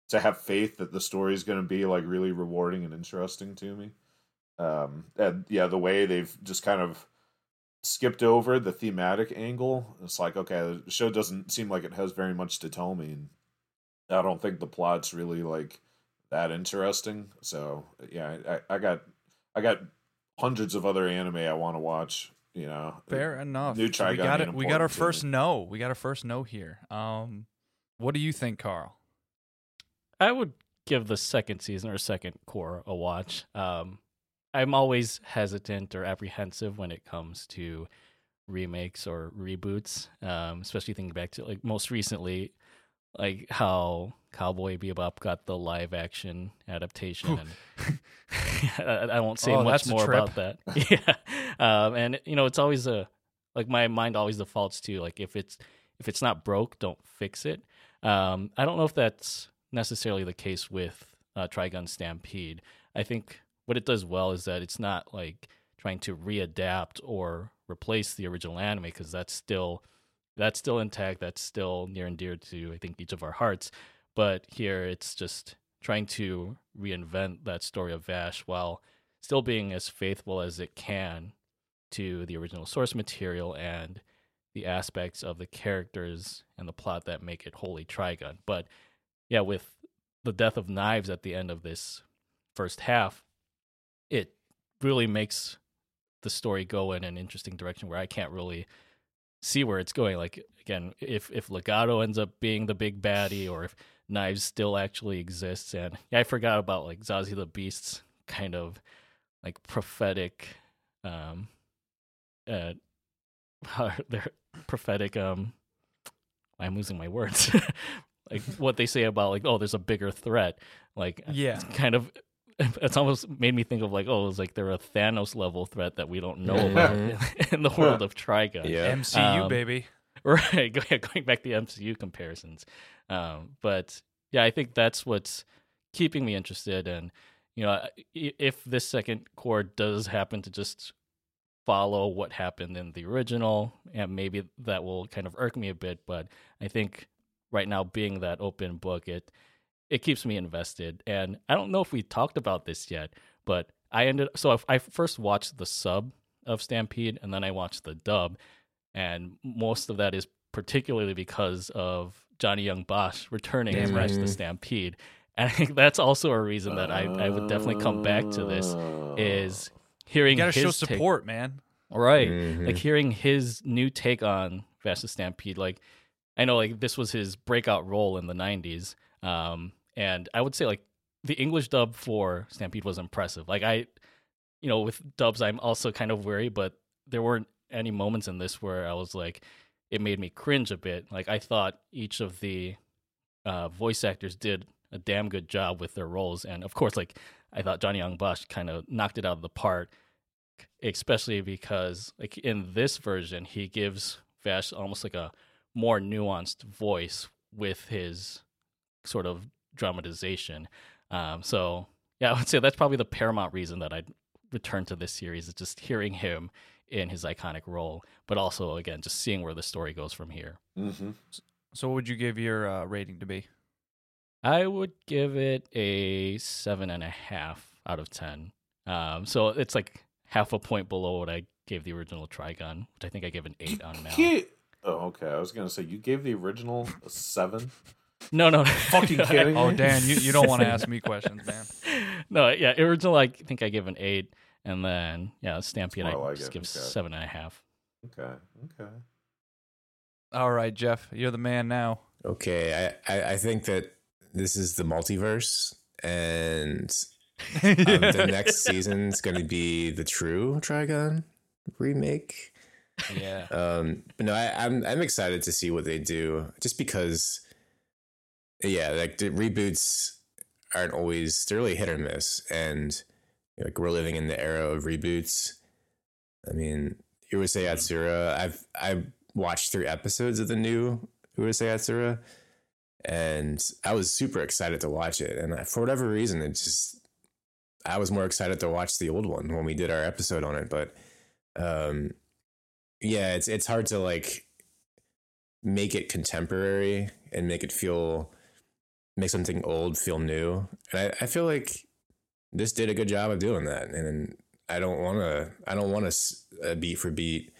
to have faith that the story is going to be like really rewarding and interesting to me. Um and yeah the way they've just kind of skipped over the thematic angle it's like okay the show doesn't seem like it has very much to tell me and i don't think the plot's really like that interesting. So yeah i, I got i got hundreds of other anime i want to watch you know Fair enough. New So we got it. We got our first no. We got our first no here. Um, what do you think, Karl? I would give the second season or second cour a watch. Um, I'm always hesitant or apprehensive when it comes to remakes or reboots, um, especially thinking back to like most recently, like how Cowboy Bebop got the live action adaptation. and I, I won't say Oh, much more about that. yeah, um, and you know, it's always a like my mind always defaults to like if it's if it's not broke, don't fix it. Um, I don't know if that's necessarily the case with uh, Trigun Stampede. I think what it does well is that it's not like trying to readapt or replace the original anime because that's still that's still intact. That's still near and dear to I think each of our hearts. But here it's just trying to reinvent that story of Vash while still being as faithful as it can to the original source material and the aspects of the characters and the plot that make it wholly Trigun. But yeah, with the death of Knives at the end of this first half, it really makes the story go in an interesting direction where I can't really see where it's going. Like again, if if Legato ends up being the big baddie, or if Knives still actually exists, and yeah, I forgot about like Zazie the Beast's kind of like prophetic, um, uh, their prophetic um, I'm losing my words. like what they say about like oh, there's a bigger threat. Like Yeah. it's kind of it's almost made me think of like oh, it's like they're a Thanos level threat that we don't know about in the world of Trigun. Yeah. MCU Um, baby. Right. Going back to the MCU comparisons. Um, but yeah, I think that's what's keeping me interested. And, you know, if this second cour does happen to just follow what happened in the original, and maybe that will kind of irk me a bit. But I think right now, being that open book, it it keeps me invested. And I don't know if we talked about this yet, but I ended so if I first watched the sub of Stampede and then I watched the dub, and most of that is particularly because of Johnny Young Bosch returning as Damn Vash the. Stampede. And I think that's also a reason that I, I would definitely come back to this is hearing You gotta his show take- support, man. Right. Mhm. Like hearing his new take on Vash the Stampede, like I know like this was his breakout role in the nineties. Um and I would say like the English dub for Stampede was impressive. Like I you know, with dubs I'm also kind of wary, but there weren't any moments in this where I was like it made me cringe a bit. Like I thought each of the uh voice actors did a damn good job with their roles and of course like I thought Johnny Young Bosch kind of knocked it out of the park especially because like in this version he gives Vash almost like a more nuanced voice with his sort of dramatization. Um, so yeah, I would say that's probably the paramount reason that I'd return to this series is just hearing him in his iconic role, but also again just seeing where the story goes from here. hmm So, what would you give your uh, rating to be? I would give it a seven and a half out of ten. Um, so it's like half a point below what I gave the original Trigun, which I think I gave an eight on now. Oh, okay. I was gonna say you gave the original a seven. No, no, Fucking kidding Oh. Dan, you, you don't want to ask me questions, man. no, yeah, original I think I give an eight, and then yeah, Stampede That's I like just it, give okay. seven and a half. Okay. Okay. All right, Geoff, you're the man now. Okay, I, I, I think that this is the multiverse, and um, the next season's going to be the true Trigun remake. yeah. Um, but no, I, I'm I'm excited to see what they do, just because, yeah, like the reboots aren't always they're really hit or miss, and like we're living in the era of reboots. I mean, Urusei Yatsura. I've I watched three episodes of the new Urusei Yatsura, and I was super excited to watch it. And I, for whatever reason, it just I was more excited to watch the old one when we did our episode on it. But um, yeah, it's it's hard to like make it contemporary and make it feel make something old feel new. And I, I feel like this did a good job of doing that. And I don't want to I don't want a, a beat for beat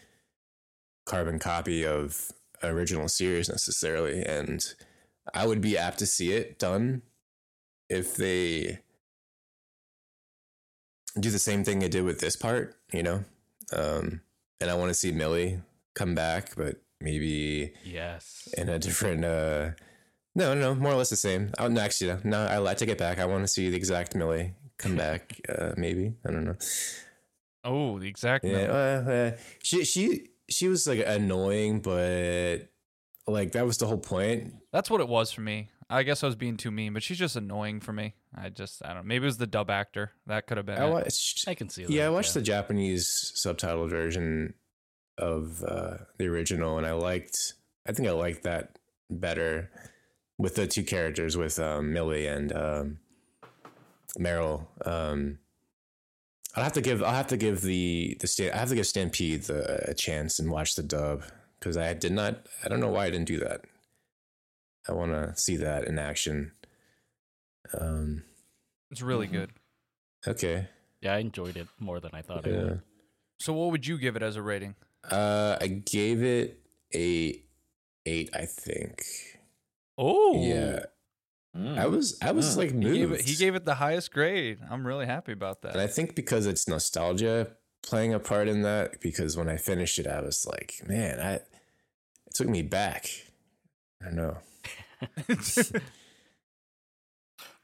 carbon copy of original series necessarily. And I would be apt to see it done if they do the same thing they did with this part, you know. Um, and I want to see Millie come back, but maybe Yes. in a different. uh No, no, more or less the same. Oh, no, actually, no. no I, I take it back. I want to see the exact Millie come back. uh Maybe I don't know. Oh, the exact. Yeah, number. uh, uh, she she she was like annoying, but like that was the whole point. That's what it was for me. I guess I was being too mean, but she's just annoying for me. I just, I don't know. Maybe it was the dub actor. That could have been. I it. watched. I can see that. Yeah, I watched the Japanese subtitled version of uh, the original, and I liked. I think I liked that better with the two characters with um, Millie and um, Meryl. Um, I'll have to give. I'll have to give the the sta- I have to give Stampede the, a chance and watch the dub because I did not. I don't know why I didn't do that. I want to see that in action. Um. It's really Mhm. good. Okay. Yeah, I enjoyed it more than I thought I would. So, what would you give it as a rating? Uh, I gave it a eight, I think. Oh, Yeah, Mm. I was, I was Mm. like He moved. gave, it, he gave it the highest grade. I'm really happy about that. and I think because it's nostalgia, playing a part in that because when I finished it, I was like, man, I it took me back. I don't know.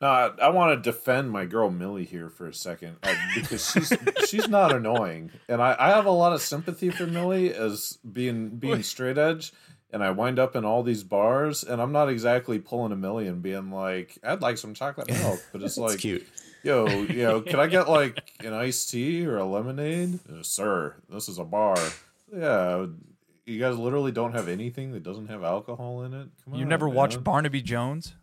No, I, I want to defend my girl Millie here for a second uh, because she's she's not annoying, and I, I have a lot of sympathy for Millie as being being straight edge, and I wind up in all these bars, and I'm not exactly pulling a million, being like, I'd like some chocolate milk, but it's like, cute. yo, you know, can I get like an iced tea or a lemonade, uh, sir? This is a bar. Yeah, you guys literally don't have anything that doesn't have alcohol in it. Come You on, never man. watched Barnaby Jones?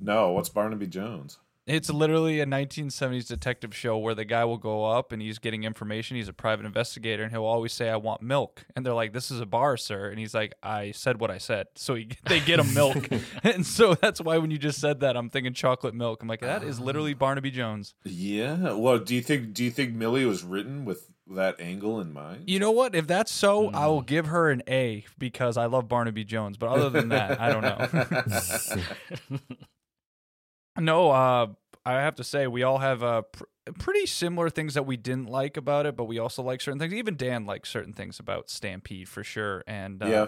No, what's Barnaby Jones? It's literally a 1970s detective show where the guy will go up and he's getting information. He's a private investigator and he'll always say, "I want milk," and they're like, "This is a bar, sir," and he's like, "I said what I said." So he, they get him milk, and so that's why when you just said that, I'm thinking chocolate milk. I'm like, that is literally oh. Barnaby Jones. Yeah. Well, do you think do you think Millie was written with that angle in mind? You know what? If that's so, hmm. I will give her an A because I love Barnaby Jones. But other than that, I don't know. No, uh, I have to say we all have uh, pr- pretty similar things that we didn't like about it, but we also like certain things. Even Dan likes certain things about Stampede for sure. And uh, yeah.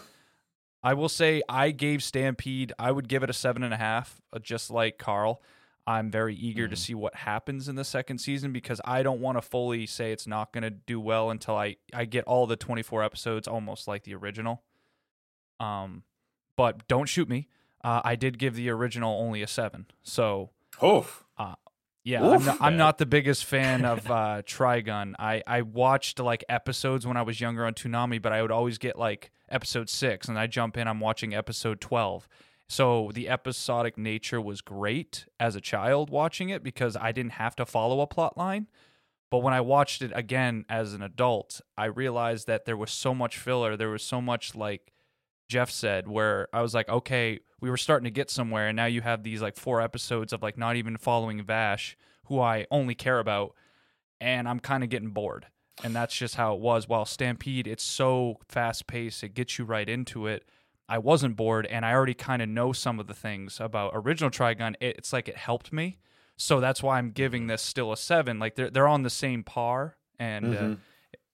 I will say I gave Stampede. I would give it a seven and a half, uh, just like Karl. I'm very eager to see what happens in the second season because I don't want to fully say it's not going to do well until I I get all the 24 episodes, almost like the original. Um, but don't shoot me. Uh, I did give the original only a seven, so Oh. yeah, I'm not, I'm not the biggest fan of uh, Trigun. I, I watched like episodes when I was younger on Toonami, but I would always get like episode six, and I jump in. I'm watching episode twelve. So the episodic nature was great as a child watching it because I didn't have to follow a plot line. But when I watched it again as an adult, I realized that there was so much filler. There was so much like Geoff said, where I was like, okay, we were starting to get somewhere, and now you have these like four episodes of like not even following Vash, who I only care about, and I'm kind of getting bored. And that's just how it was. While Stampede, it's so fast paced, it gets you right into it. I wasn't bored, and I already kind of know some of the things about original Trigun. It, it's like it helped me, so that's why I'm giving this still a seven. Like they're they're on the same par, and uh,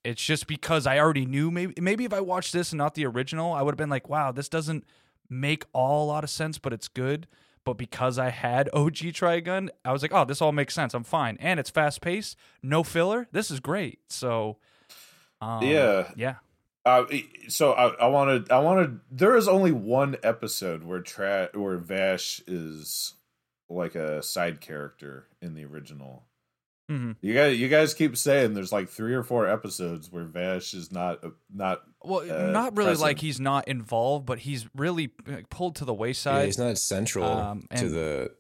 it's just because I already knew. Maybe maybe if I watched this and not the original, I would have been like, wow, this doesn't make all a lot of sense, but it's good. But because I had OG Trigun, I was like, oh, this all makes sense. I'm fine, and it's fast paced, no filler. This is great. So, um, Yeah. yeah. Uh, so I, I wanted, I wanted. There is only one episode where Tra- where Vash is like a side character in the original. Hmm You guys, you guys keep saying there's like three or four episodes where Vash is not not. Well, Uh, not really present. like he's not involved, but he's really pulled to the Yeah, wayside. he's not central um, to the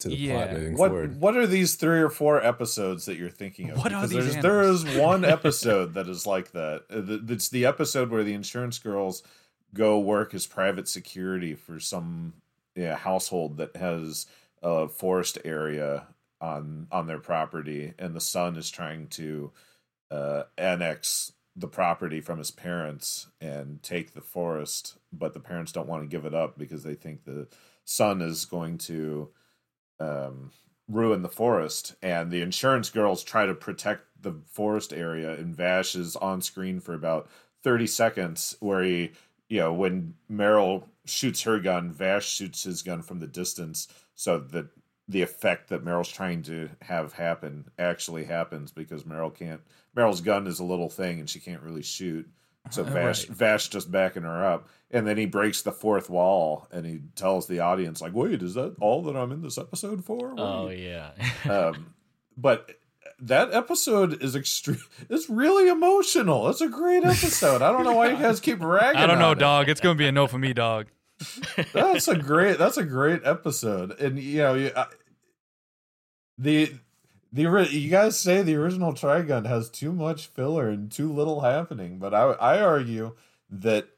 to the Yeah. plot moving What forward. what are these three or four episodes that you're thinking of? What are these there's, there animals? is one episode that is like that. Uh, It's the episode where the insurance girls go work as private security for some yeah, household that has a forest area on on their property, and the son is trying to uh, annex the property from his parents and take the forest, but the parents don't want to give it up because they think the son is going to um, ruin the forest, and the insurance girls try to protect the forest area. And Vash is on screen for about thirty seconds, where he, you know, when Meryl shoots her gun, Vash shoots his gun from the distance, so that the effect that Meryl's trying to have happen actually happens because Meryl can't. Meryl's gun is a little thing, and she can't really shoot. So Vash, Right. Vash just backing her up, and then he breaks the fourth wall, and he tells the audience, like, "Wait, is that all that I'm in this episode for?" What Oh yeah. um, but that episode is extreme. It's really emotional. It's a great episode. I don't know why you guys keep ragging. I don't know, it. dog. It's gonna be a no for me, dog. That's a great. That's a great episode, and you know, you, I, the the you guys say the original Trigun has too much filler and too little happening, but I I argue that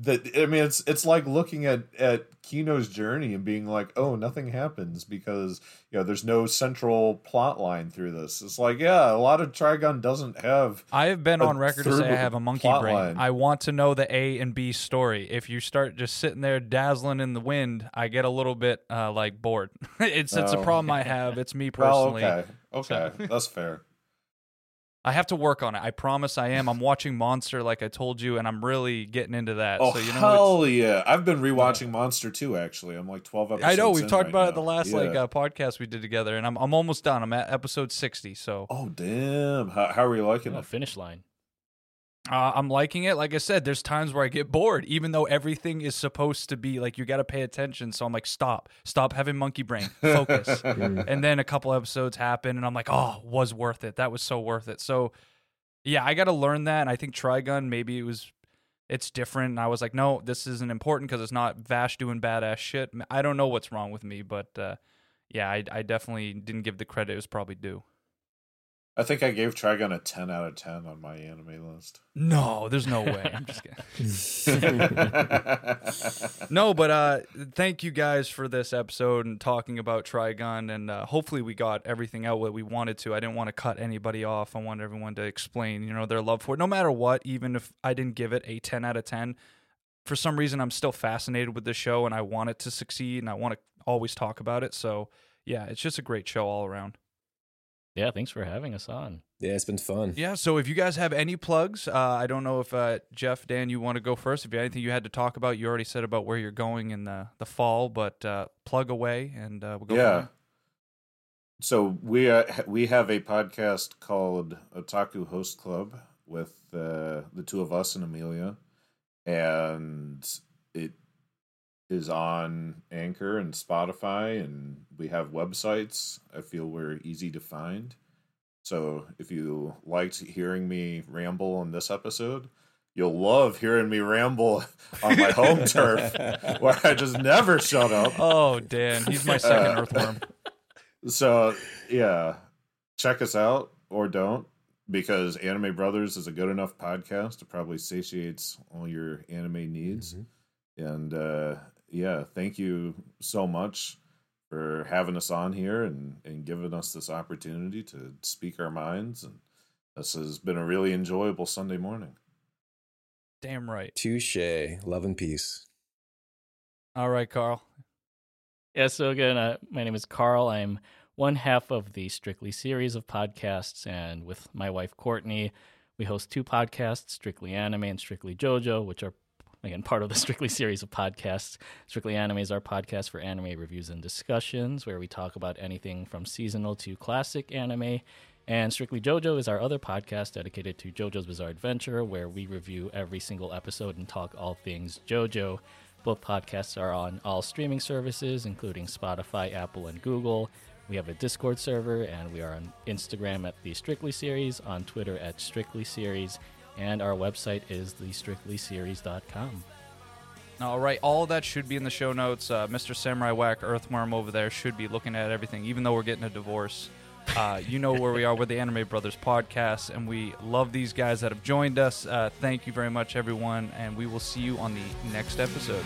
that I mean it's it's like looking at at Kino's journey and being like, oh, nothing happens because you know there's no central plot line through this. It's like, yeah, a lot of Trigun doesn't have. I have been on record to say I have a monkey brain. line. I want to know the A and B story. If you start just sitting there dazzling in the wind, I get a little bit uh, like bored. it's it's a Oh. problem I have. It's me Well, personally. okay, okay, that's fair. I have to work on it. I promise I am. I'm watching Monster like I told you, and I'm really getting into that. Oh so you know, hell yeah! I've been rewatching Monster too. Actually, I'm like 12 episodes. I know we've in talked right about now. it the last Yeah. like uh, podcast we did together, and I'm I'm almost done. I'm at episode 60, so oh damn! How, how are you liking Oh, it? finish line. Uh, I'm liking it. Like I said, there's times where I get bored, even though everything is supposed to be like you got to pay attention. So I'm like, stop, stop having monkey brain, focus. and then a couple episodes happen, and I'm like, oh, was worth it. That was so worth it. So yeah, I got to learn that. And I think Trigun maybe it was. It's different, and I was like, no, this isn't important because it's not Vash doing badass shit. I don't know what's wrong with me, but uh, yeah, I, I definitely didn't give the credit it was probably due. I think I gave Trigun a 10 out of 10 on my anime list. No, there's no way. I'm just kidding. No, but uh, thank you guys for this episode and talking about Trigun, and uh, hopefully we got everything out what we wanted to. I didn't want to cut anybody off. I wanted everyone to explain, you know, their love for it, no matter what. Even if I didn't give it a 10 out of 10, for some reason I'm still fascinated with the show, and I want it to succeed, and I want to always talk about it. So yeah, it's just a great show all around. Yeah, thanks for having us on. Yeah, it's been fun. Yeah. So if you guys have any plugs, uh, I don't know if uh, Geoff, Dan, you want to go first. If you have anything you had to talk about, you already said about where you're going in the the fall, but uh, plug away and uh, we'll go. yeah. there. So we uh, we have a podcast called Otaku Host Club with uh, the two of us and Amelia, and it is on Anchor and Spotify, and we have websites. I feel we're easy to find. So if you liked hearing me ramble on this episode, you'll love hearing me ramble on my home turf, where I just never shut up. Oh, Dan, he's my second Uh, earthworm. So yeah, check us out or don't because Anime Brothers is a good enough podcast. to probably satiates all your anime needs. And uh, yeah, thank you so much for having us on here and and giving us this opportunity to speak our minds. And this has been a really enjoyable Sunday morning. Damn right. Touche. Love and peace. All right, Karl. Yeah, so again, uh, my name is Karl. I'm one half of the Strictly series of podcasts, and with my wife Courtney, we host two podcasts, Strictly Anime and Strictly JoJo, which are again part of the Strictly series of podcasts. Strictly Anime is our podcast for anime reviews and discussions, where we talk about anything from seasonal to classic anime. And Strictly JoJo is our other podcast dedicated to JoJo's Bizarre Adventure, where we review every single episode and talk all things JoJo. Both podcasts are on all streaming services, including Spotify, Apple, and Google. We have a Discord server, and we are on Instagram at the Strictly Series, on Twitter at Strictly Series, and our website is thestrictlyseries.com. All right, all that should be in the show notes. Uh, Mr. Samurai Whack Earthworm over there should be looking at everything, even though we're getting a divorce. Uh, you know where we are with the Anime Brothers podcast, and we love these guys that have joined us. Uh, thank you very much, everyone, and we will see you on the next episode.